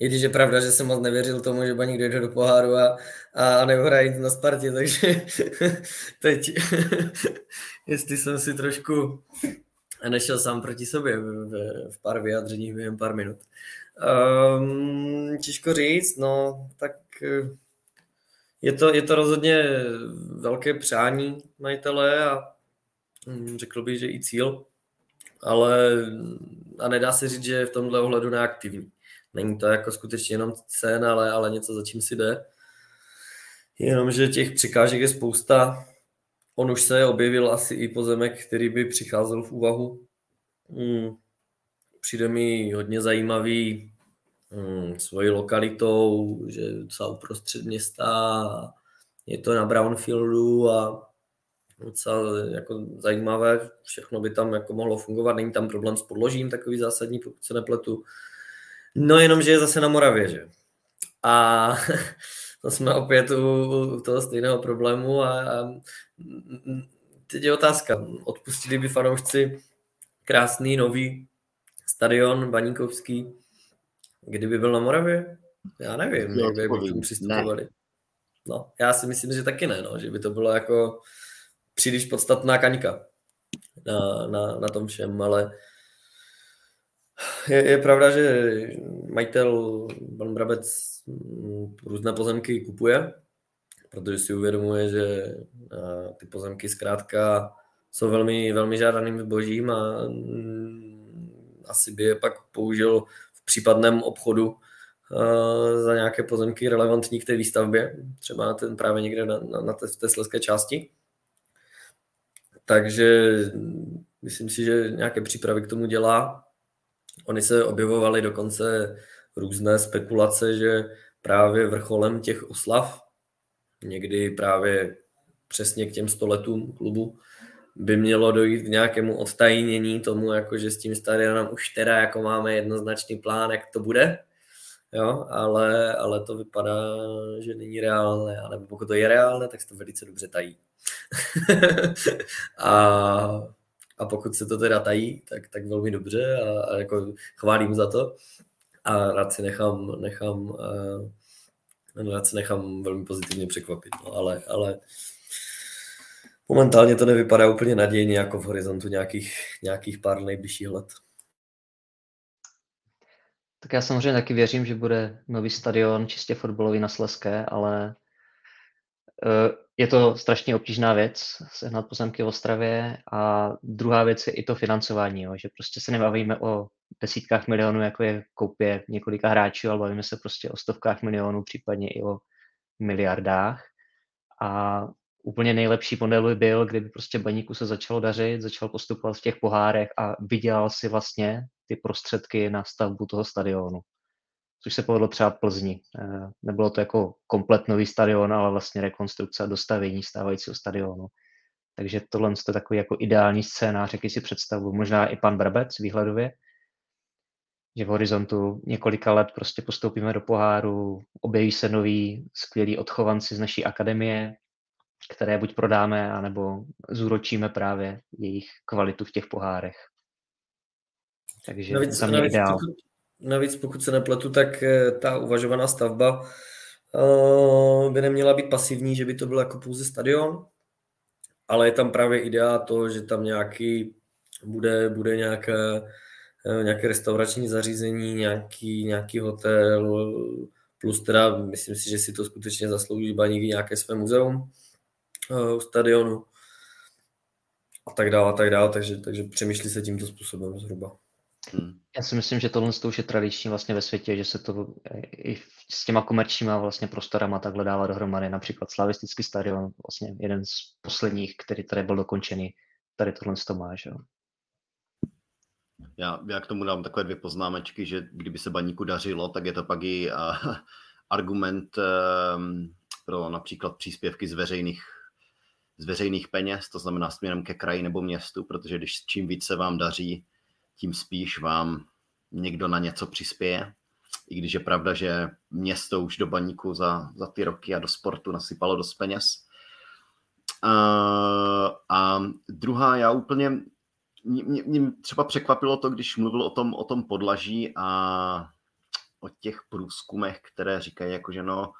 I když je pravda, že jsem moc nevěřil tomu, že Baník dojde do poháru a, a nevyhrají na Spartě, takže teď, jestli jsem si trošku nešel sám proti sobě v, v pár vyjádřeních během pár minut. Um, těžko říct, no, tak je to, je to rozhodně velké přání majitele a hm, řekl bych, že i cíl, ale a nedá se říct, že je v tomhle ohledu neaktivní. Není to jako skutečně jenom cen, ale, ale něco, za čím si jde. Jenomže těch překážek je spousta. On už se objevil asi i pozemek, který by přicházel v úvahu. Hmm. Přijde mi hodně zajímavý hmm, svojí lokalitou, že je docela uprostřed města, je to na Brownfieldu a docela jako zajímavé, všechno by tam jako mohlo fungovat, není tam problém s podložím takový zásadní, pokud se nepletu. No jenom, že je zase na Moravě, že? A to jsme opět u, u toho stejného problému a, a teď je otázka. Odpustili by fanoušci krásný nový stadion Baníkovský, kdyby byl na Moravě? Já nevím, jak by k tomu přistupovali. Ne. No, já si myslím, že taky ne, no, že by to bylo jako příliš podstatná kaňka na, na, na tom všem, ale je, je pravda, že majitel, pan Brabec, mm, různé pozemky kupuje, protože si uvědomuje, že ty pozemky zkrátka jsou velmi, velmi žádaným zbožím a mm, asi by je pak použil v případném obchodu za nějaké pozemky relevantní k té výstavbě, třeba ten právě někde na, na, na té, té sleské části. Takže myslím si, že nějaké přípravy k tomu dělá Oni se objevovaly dokonce různé spekulace, že právě vrcholem těch oslav, někdy právě přesně k těm stoletům klubu, by mělo dojít k nějakému odtajnění tomu, jako že s tím stadionem už teda jako máme jednoznačný plán, jak to bude, jo, ale, ale to vypadá, že není reálné, nebo pokud to je reálné, tak se to velice dobře tají. a a pokud se to teda tají, tak, tak velmi dobře a, a jako chválím za to a rád si nechám, nechám, uh, rád si nechám velmi pozitivně překvapit, no, ale, ale momentálně to nevypadá úplně nadějně jako v horizontu nějakých, nějakých pár nejbližších let.
Tak já samozřejmě taky věřím, že bude nový stadion čistě fotbalový na Sleské, ale je to strašně obtížná věc, sehnat pozemky v Ostravě a druhá věc je i to financování, jo, že prostě se nebavíme o desítkách milionů, jako je koupě několika hráčů, ale bavíme se prostě o stovkách milionů, případně i o miliardách. A úplně nejlepší model by byl, kdyby prostě baníku se začalo dařit, začal postupovat v těch pohárech a vydělal si vlastně ty prostředky na stavbu toho stadionu. Což se povedlo třeba Plzni. Eh, nebylo to jako komplet nový stadion, ale vlastně rekonstrukce a dostavění stávajícího stadionu. Takže tohle je takový jako ideální scénář, jaký si představu. Možná i pan Brabec výhledově, že v horizontu několika let prostě postoupíme do poháru, objeví se noví skvělí odchovanci z naší akademie, které buď prodáme, anebo zúročíme právě jejich kvalitu v těch pohárech. Takže navíc, za mě navíc, ideál.
Navíc pokud se nepletu, tak eh, ta uvažovaná stavba uh, by neměla být pasivní, že by to byl jako pouze stadion, ale je tam právě idea to, že tam nějaký bude, bude nějaké, eh, nějaké restaurační zařízení, nějaký, nějaký hotel, plus teda myslím si, že si to skutečně zaslouží baníky nějaké své muzeum uh, stadionu a tak dále, a tak dále, takže, takže přemýšlí se tímto způsobem zhruba.
Hmm. Já si myslím, že tohle už je tradiční vlastně ve světě, že se to i s těma komerčníma vlastně prostorama takhle dává dohromady. Například slavistický stadion, vlastně jeden z posledních, který tady byl dokončený, tady tohle to má, že jo.
Já, já k tomu dám takové dvě poznámečky, že kdyby se baníku dařilo, tak je to pak i uh, argument uh, pro například příspěvky z veřejných z veřejných peněz, to znamená směrem ke kraji nebo městu, protože když čím více vám daří, tím spíš vám někdo na něco přispěje. I když je pravda, že město už do baníku za, za ty roky a do sportu nasypalo dost peněz. A, a druhá, já úplně, mě, mě třeba překvapilo to, když mluvil o tom, o tom podlaží a o těch průzkumech, které říkají, jako že no,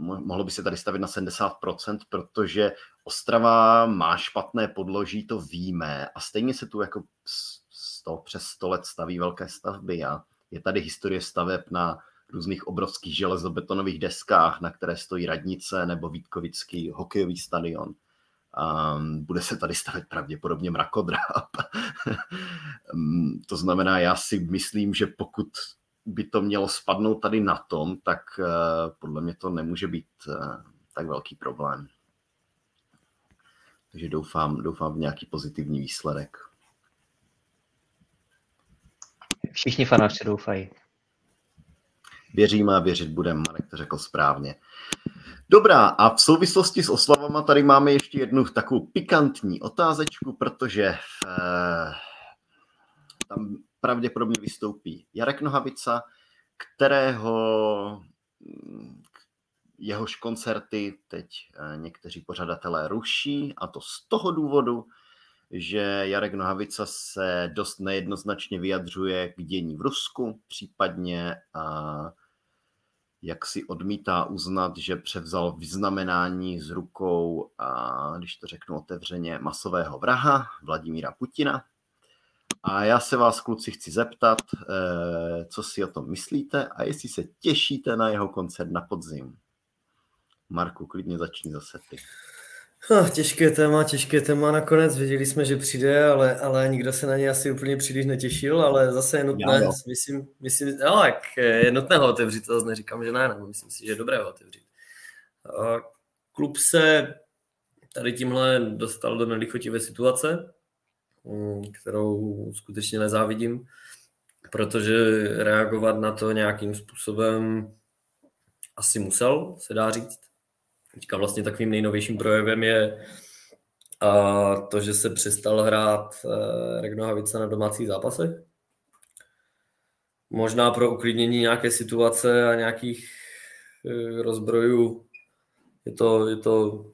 mohlo by se tady stavit na 70%, protože Ostrava má špatné podloží, to víme a stejně se tu jako 100, přes 100 let staví velké stavby a je tady historie staveb na různých obrovských železobetonových deskách, na které stojí radnice nebo Vítkovický hokejový stadion. Um, bude se tady stavět pravděpodobně mrakodráp. um, to znamená, já si myslím, že pokud by to mělo spadnout tady na tom, tak uh, podle mě to nemůže být uh, tak velký problém. Takže doufám, doufám v nějaký pozitivní výsledek.
Všichni fanoušci doufají.
Věříme a věřit budeme, Marek to řekl správně. Dobrá, a v souvislosti s oslavama tady máme ještě jednu takovou pikantní otázečku, protože eh, tam pravděpodobně vystoupí Jarek Nohavica, kterého jehož koncerty teď eh, někteří pořadatelé ruší a to z toho důvodu, že Jarek Nohavica se dost nejednoznačně vyjadřuje k dění v Rusku, případně a jak si odmítá uznat, že převzal vyznamenání z rukou, a když to řeknu otevřeně, masového vraha Vladimíra Putina. A já se vás, kluci, chci zeptat, eh, co si o tom myslíte a jestli se těšíte na jeho koncert na podzim. Marku, klidně začni zase ty.
No, těžké téma, těžké téma nakonec. Věděli jsme, že přijde, ale, ale nikdo se na ně asi úplně příliš netěšil, ale zase je nutné, Já, myslím, myslím, no, jak je nutné ho otevřít, to zase neříkám, že ne, nebo myslím si, že je dobré ho otevřít. Klub se tady tímhle dostal do nelichotivé situace, kterou skutečně nezávidím, protože reagovat na to nějakým způsobem asi musel, se dá říct. Teďka vlastně takovým nejnovějším projevem je a to, že se přestal hrát eh, Regnohavice na domácích zápasech. Možná pro uklidnění nějaké situace a nějakých eh, rozbrojů je to, je to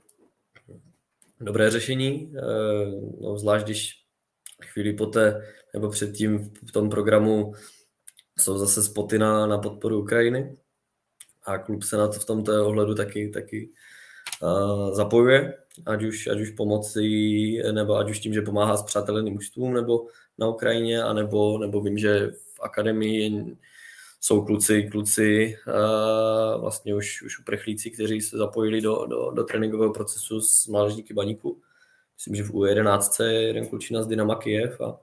dobré řešení, eh, no, zvlášť když chvíli poté nebo předtím v tom programu jsou zase spoty na, na podporu Ukrajiny a klub se na to v tomto ohledu taky, taky uh, zapojuje, ať už, ať už pomocí, nebo ať už tím, že pomáhá s přáteleným mužstvům nebo na Ukrajině, anebo, nebo vím, že v akademii jsou kluci, kluci uh, vlastně už, už uprchlíci, kteří se zapojili do, do, do tréninkového procesu s mládežníky baníku. Myslím, že v U11 je jeden klučina z Dynama Kiev a,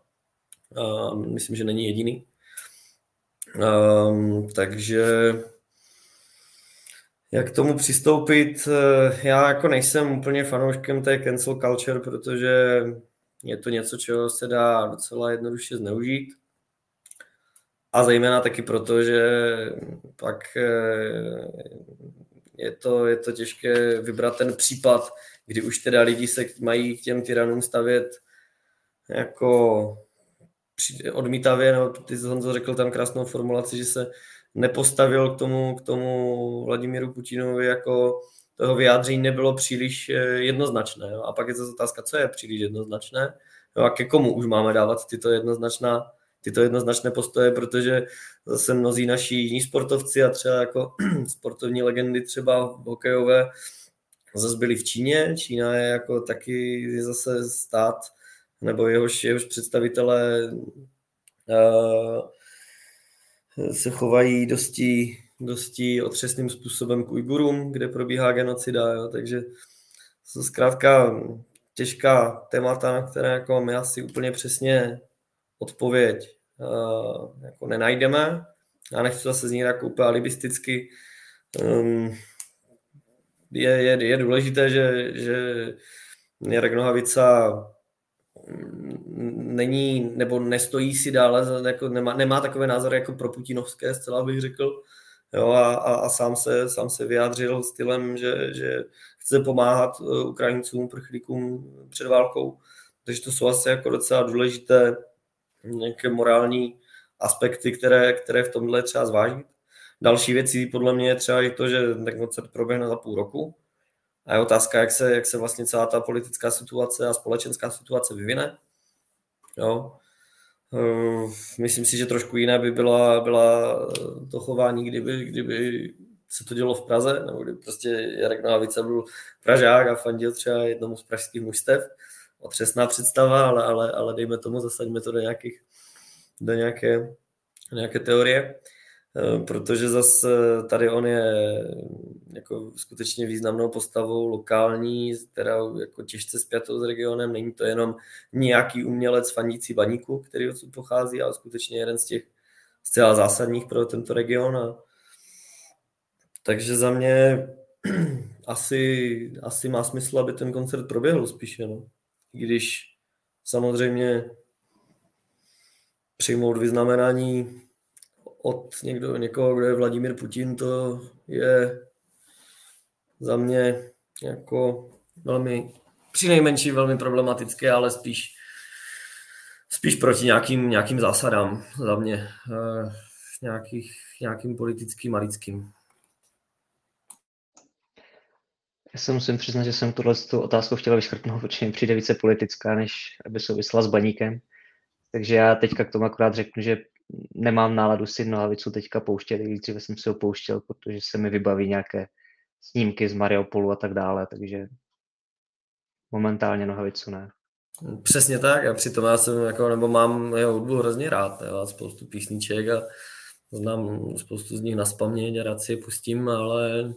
a myslím, že není jediný. Um, takže jak k tomu přistoupit? Eh, já jako nejsem úplně fanouškem té cancel culture, protože je to něco, čeho se dá docela jednoduše zneužít. A zejména taky proto, že pak eh, je to, je to těžké vybrat ten případ, kdy už teda lidi se mají k těm tyranům stavět jako odmítavě, no, ty jsi Honzo řekl tam krásnou formulaci, že se nepostavil k tomu, k tomu Vladimíru Putinovi jako toho vyjádření nebylo příliš eh, jednoznačné. Jo. A pak je to otázka, co je příliš jednoznačné a ke komu už máme dávat tyto jednoznačná tyto jednoznačné postoje, protože zase mnozí naši jiní sportovci a třeba jako sportovní legendy třeba hokejové zase byli v Číně. Čína je jako taky zase stát, nebo jehož, jehož představitelé uh, se chovají dosti, dosti otřesným způsobem k Ujgurům, kde probíhá genocida, jo, takže jsou zkrátka těžká témata, na které jako my asi úplně přesně odpověď uh, jako nenajdeme. Já nechci zase znít jako úplně alibisticky. Um, je, je, je důležité, že, že Jarek Nohavica není, nebo nestojí si dále, jako nemá, nemá takové názory jako pro putinovské, zcela bych řekl. Jo, a, a, a sám, se, sám se vyjádřil stylem, že, že chce pomáhat eh, Ukrajincům, prchlíkům před válkou. Takže to jsou asi jako docela důležité nějaké morální aspekty, které, které v tomhle třeba zvážit. Další věcí podle mě je třeba i to, že ten koncert proběhne za půl roku. A je otázka, jak se, jak se vlastně celá ta politická situace a společenská situace vyvine. Jo. Ehm, myslím si, že trošku jiné by byla, byla to chování, kdyby, kdyby se to dělo v Praze, nebo kdyby prostě Jarek Nohavica byl Pražák a fandil třeba jednomu z pražských mužstev otřesná představa, ale, ale, ale dejme tomu, zasaďme to do, nějakých, do nějaké, nějaké teorie, eh, protože zase tady on je jako skutečně významnou postavou lokální, která jako těžce spjatou s regionem, není to jenom nějaký umělec fandící baníku, který odsud pochází, ale skutečně jeden z těch zcela zásadních pro tento region. A... Takže za mě asi, asi má smysl, aby ten koncert proběhl spíše. No když samozřejmě přijmout vyznamenání od někdo, někoho, kdo je Vladimír Putin, to je za mě jako velmi, při nejmenší velmi problematické, ale spíš, spíš proti nějakým, nějakým zásadám za mě, eh, nějakých, nějakým politickým a lidským.
Já se musím přiznat, že jsem tuhle tu otázku chtěla vyškrtnout, protože mi přijde více politická, než aby souvisela s baníkem. Takže já teďka k tomu akorát řeknu, že nemám náladu si nohavicu teďka pouštět, i dříve jsem si ho pouštěl, protože se mi vybaví nějaké snímky z Mariupolu a tak dále, takže momentálně nohavicu ne.
Přesně tak, a přitom já jsem jako, nebo mám jeho hudbu hrozně rád, jo, spoustu písniček a znám spoustu z nich na spaměť a rád si je pustím, ale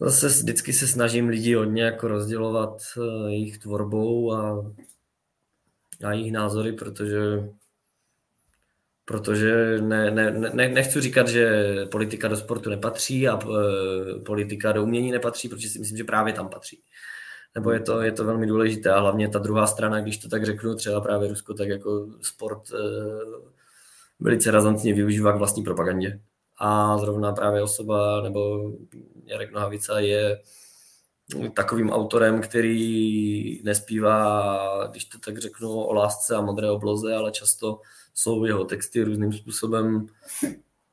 zase vždycky se snažím lidi hodně jako rozdělovat eh, jejich tvorbou a, a jejich názory, protože protože ne, ne, ne, nechci říkat, že politika do sportu nepatří a e, politika do umění nepatří, protože si myslím, že právě tam patří. Nebo je to, je to velmi důležité a hlavně ta druhá strana, když to tak řeknu, třeba právě Rusko, tak jako sport e, velice razantně využívá k vlastní propagandě. A zrovna právě osoba nebo Jarek Nohavica je takovým autorem, který nespívá, když to tak řeknu, o lásce a modré obloze, ale často jsou jeho texty různým způsobem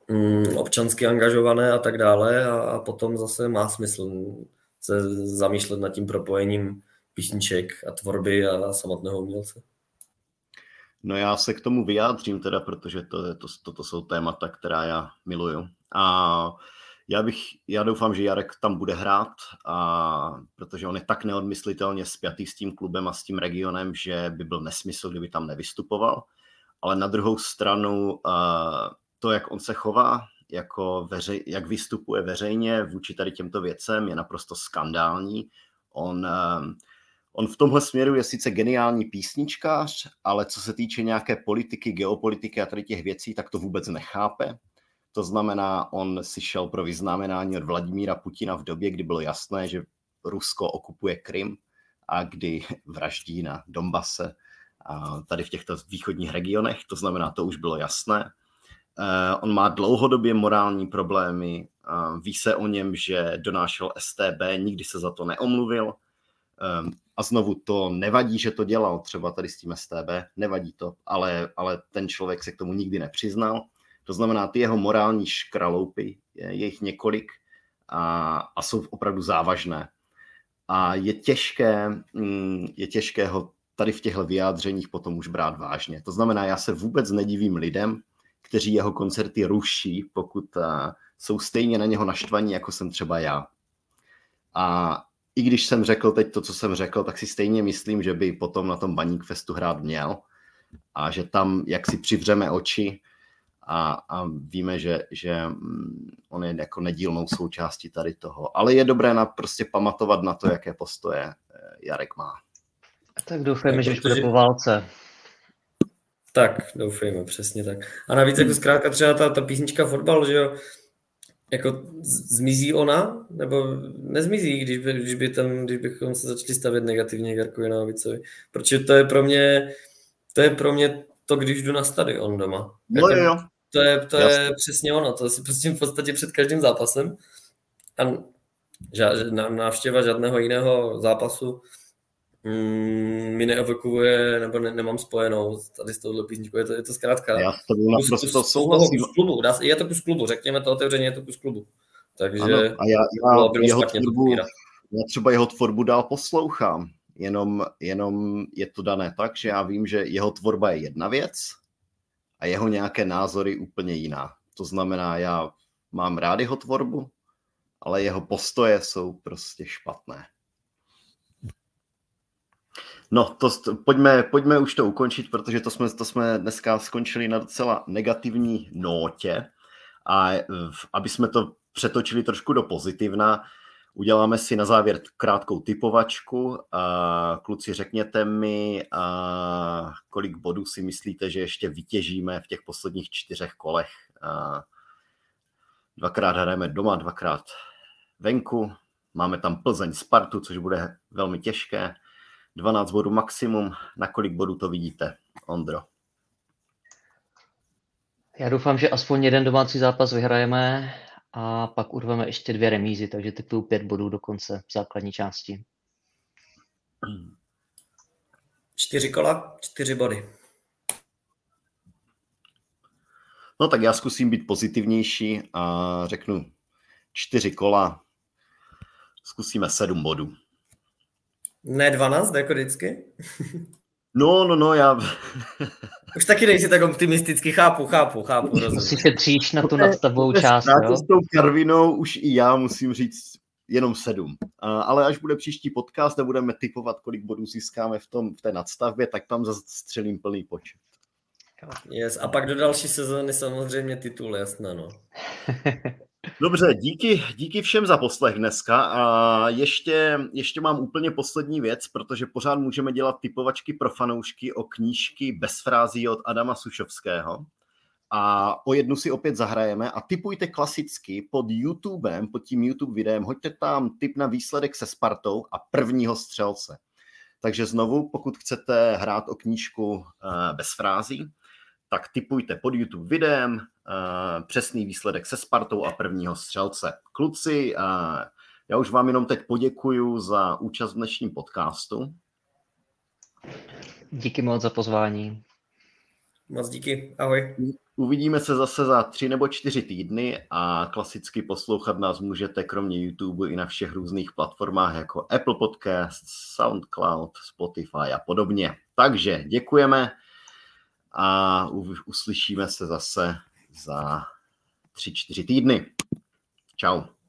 mm, občansky angažované a tak dále a, potom zase má smysl se zamýšlet nad tím propojením písniček a tvorby a samotného umělce.
No já se k tomu vyjádřím teda, protože to, to, to, to jsou témata, která já miluju. A já bych, já doufám, že Jarek tam bude hrát, a, protože on je tak neodmyslitelně spjatý s tím klubem a s tím regionem, že by byl nesmysl, kdyby tam nevystupoval. Ale na druhou stranu, a, to, jak on se chová, jako veřej, jak vystupuje veřejně vůči tady těmto věcem, je naprosto skandální. On, eh, on v tomhle směru je sice geniální písničkář, ale co se týče nějaké politiky, geopolitiky a tady těch věcí, tak to vůbec nechápe. To znamená, on si šel pro vyznamenání od Vladimíra Putina v době, kdy bylo jasné, že Rusko okupuje Krym a kdy vraždí na Donbase tady v těchto východních regionech, to znamená, to už bylo jasné. Eh, on má dlouhodobě morální problémy, ví se o něm, že donášel STB, nikdy se za to neomluvil. Ehm, a znovu to nevadí, že to dělal třeba tady s tím STB, nevadí to, ale, ale ten člověk se k tomu nikdy nepřiznal. To znamená, ty jeho morální škraloupy, je, je jich několik a, a jsou opravdu závažné. A je těžké, mm, je těžké ho tady v těchto vyjádřeních potom už brát vážně. To znamená, já se vůbec nedivím lidem, kteří jeho koncerty ruší, pokud jsou stejně na něho naštvaní, jako jsem třeba já. A i když jsem řekl teď to, co jsem řekl, tak si stejně myslím, že by potom na tom Baník Festu hrát měl a že tam, jak si přivřeme oči a, a víme, že, že mm, on je jako nedílnou součástí tady toho. Ale je dobré na, prostě pamatovat na to, jaké postoje eh, Jarek má.
Tak doufejme, že už bude po válce.
Tak, doufejme, přesně tak. A navíc jako zkrátka třeba ta, ta písnička fotbal, že jo, jako zmizí ona, nebo nezmizí, když, by, když, by tam, když bychom se začali stavět negativně k Jarkovi Návicovi. Protože to je pro mě, to je pro mě to, když jdu na stadion doma.
No jako, jo.
To je, to je přesně ono, to si prostě v podstatě před každým zápasem. A žád, návštěva žádného jiného zápasu mm, mi neevokuje, nebo ne, nemám spojenou tady s touhle písničkou, je to, je to zkrátka.
Já to naprosto souhlasím.
Klubu, dá, je to kus klubu, řekněme to otevřeně, je to kus klubu. Takže
ano, a já, já, bylo jeho tvorbu, já třeba jeho tvorbu dál poslouchám, jenom, jenom je to dané tak, že já vím, že jeho tvorba je jedna věc a jeho nějaké názory úplně jiná. To znamená, já mám rád jeho tvorbu, ale jeho postoje jsou prostě špatné. No, to, pojďme, pojďme už to ukončit, protože to jsme, to jsme dneska skončili na docela negativní nótě. A aby jsme to přetočili trošku do pozitivna, uděláme si na závěr krátkou typovačku. Kluci, řekněte mi, kolik bodů si myslíte, že ještě vytěžíme v těch posledních čtyřech kolech. Dvakrát hrajeme doma, dvakrát venku. Máme tam Plzeň Spartu, což bude velmi těžké. 12 bodů maximum. Na kolik bodů to vidíte, Ondro?
Já doufám, že aspoň jeden domácí zápas vyhrajeme a pak urveme ještě dvě remízy, takže typuju pět bodů do konce základní části.
Čtyři kola, čtyři body.
No tak já zkusím být pozitivnější a řeknu čtyři kola, zkusíme sedm bodů.
Ne 12, jako vždycky?
No, no, no, já...
Už taky nejsi tak optimisticky, chápu, chápu, chápu.
Si šetříš na tu nadstavbou část,
jo? S tou Karvinou už i já musím říct jenom sedm. Ale až bude příští podcast a budeme typovat, kolik bodů získáme v, tom, v té nadstavbě, tak tam zastřelím plný počet.
Yes. A pak do další sezóny samozřejmě titul, jasné, no.
Dobře, díky, díky všem za poslech dneska a ještě, ještě mám úplně poslední věc, protože pořád můžeme dělat typovačky pro fanoušky o knížky bez frází od Adama Sušovského. A o jednu si opět zahrajeme a typujte klasicky pod YouTubem, pod tím YouTube videem, hoďte tam tip na výsledek se Spartou a prvního střelce. Takže znovu, pokud chcete hrát o knížku eh, bez frází, tak typujte pod YouTube videem přesný výsledek se Spartou a prvního střelce. Kluci, uh, já už vám jenom teď poděkuju za účast v dnešním podcastu.
Díky moc za pozvání.
Moc díky, ahoj.
Uvidíme se zase za tři nebo čtyři týdny a klasicky poslouchat nás můžete kromě YouTube i na všech různých platformách jako Apple Podcasts, SoundCloud, Spotify a podobně. Takže děkujeme a uslyšíme se zase za tři, čtyři týdny. Ciao.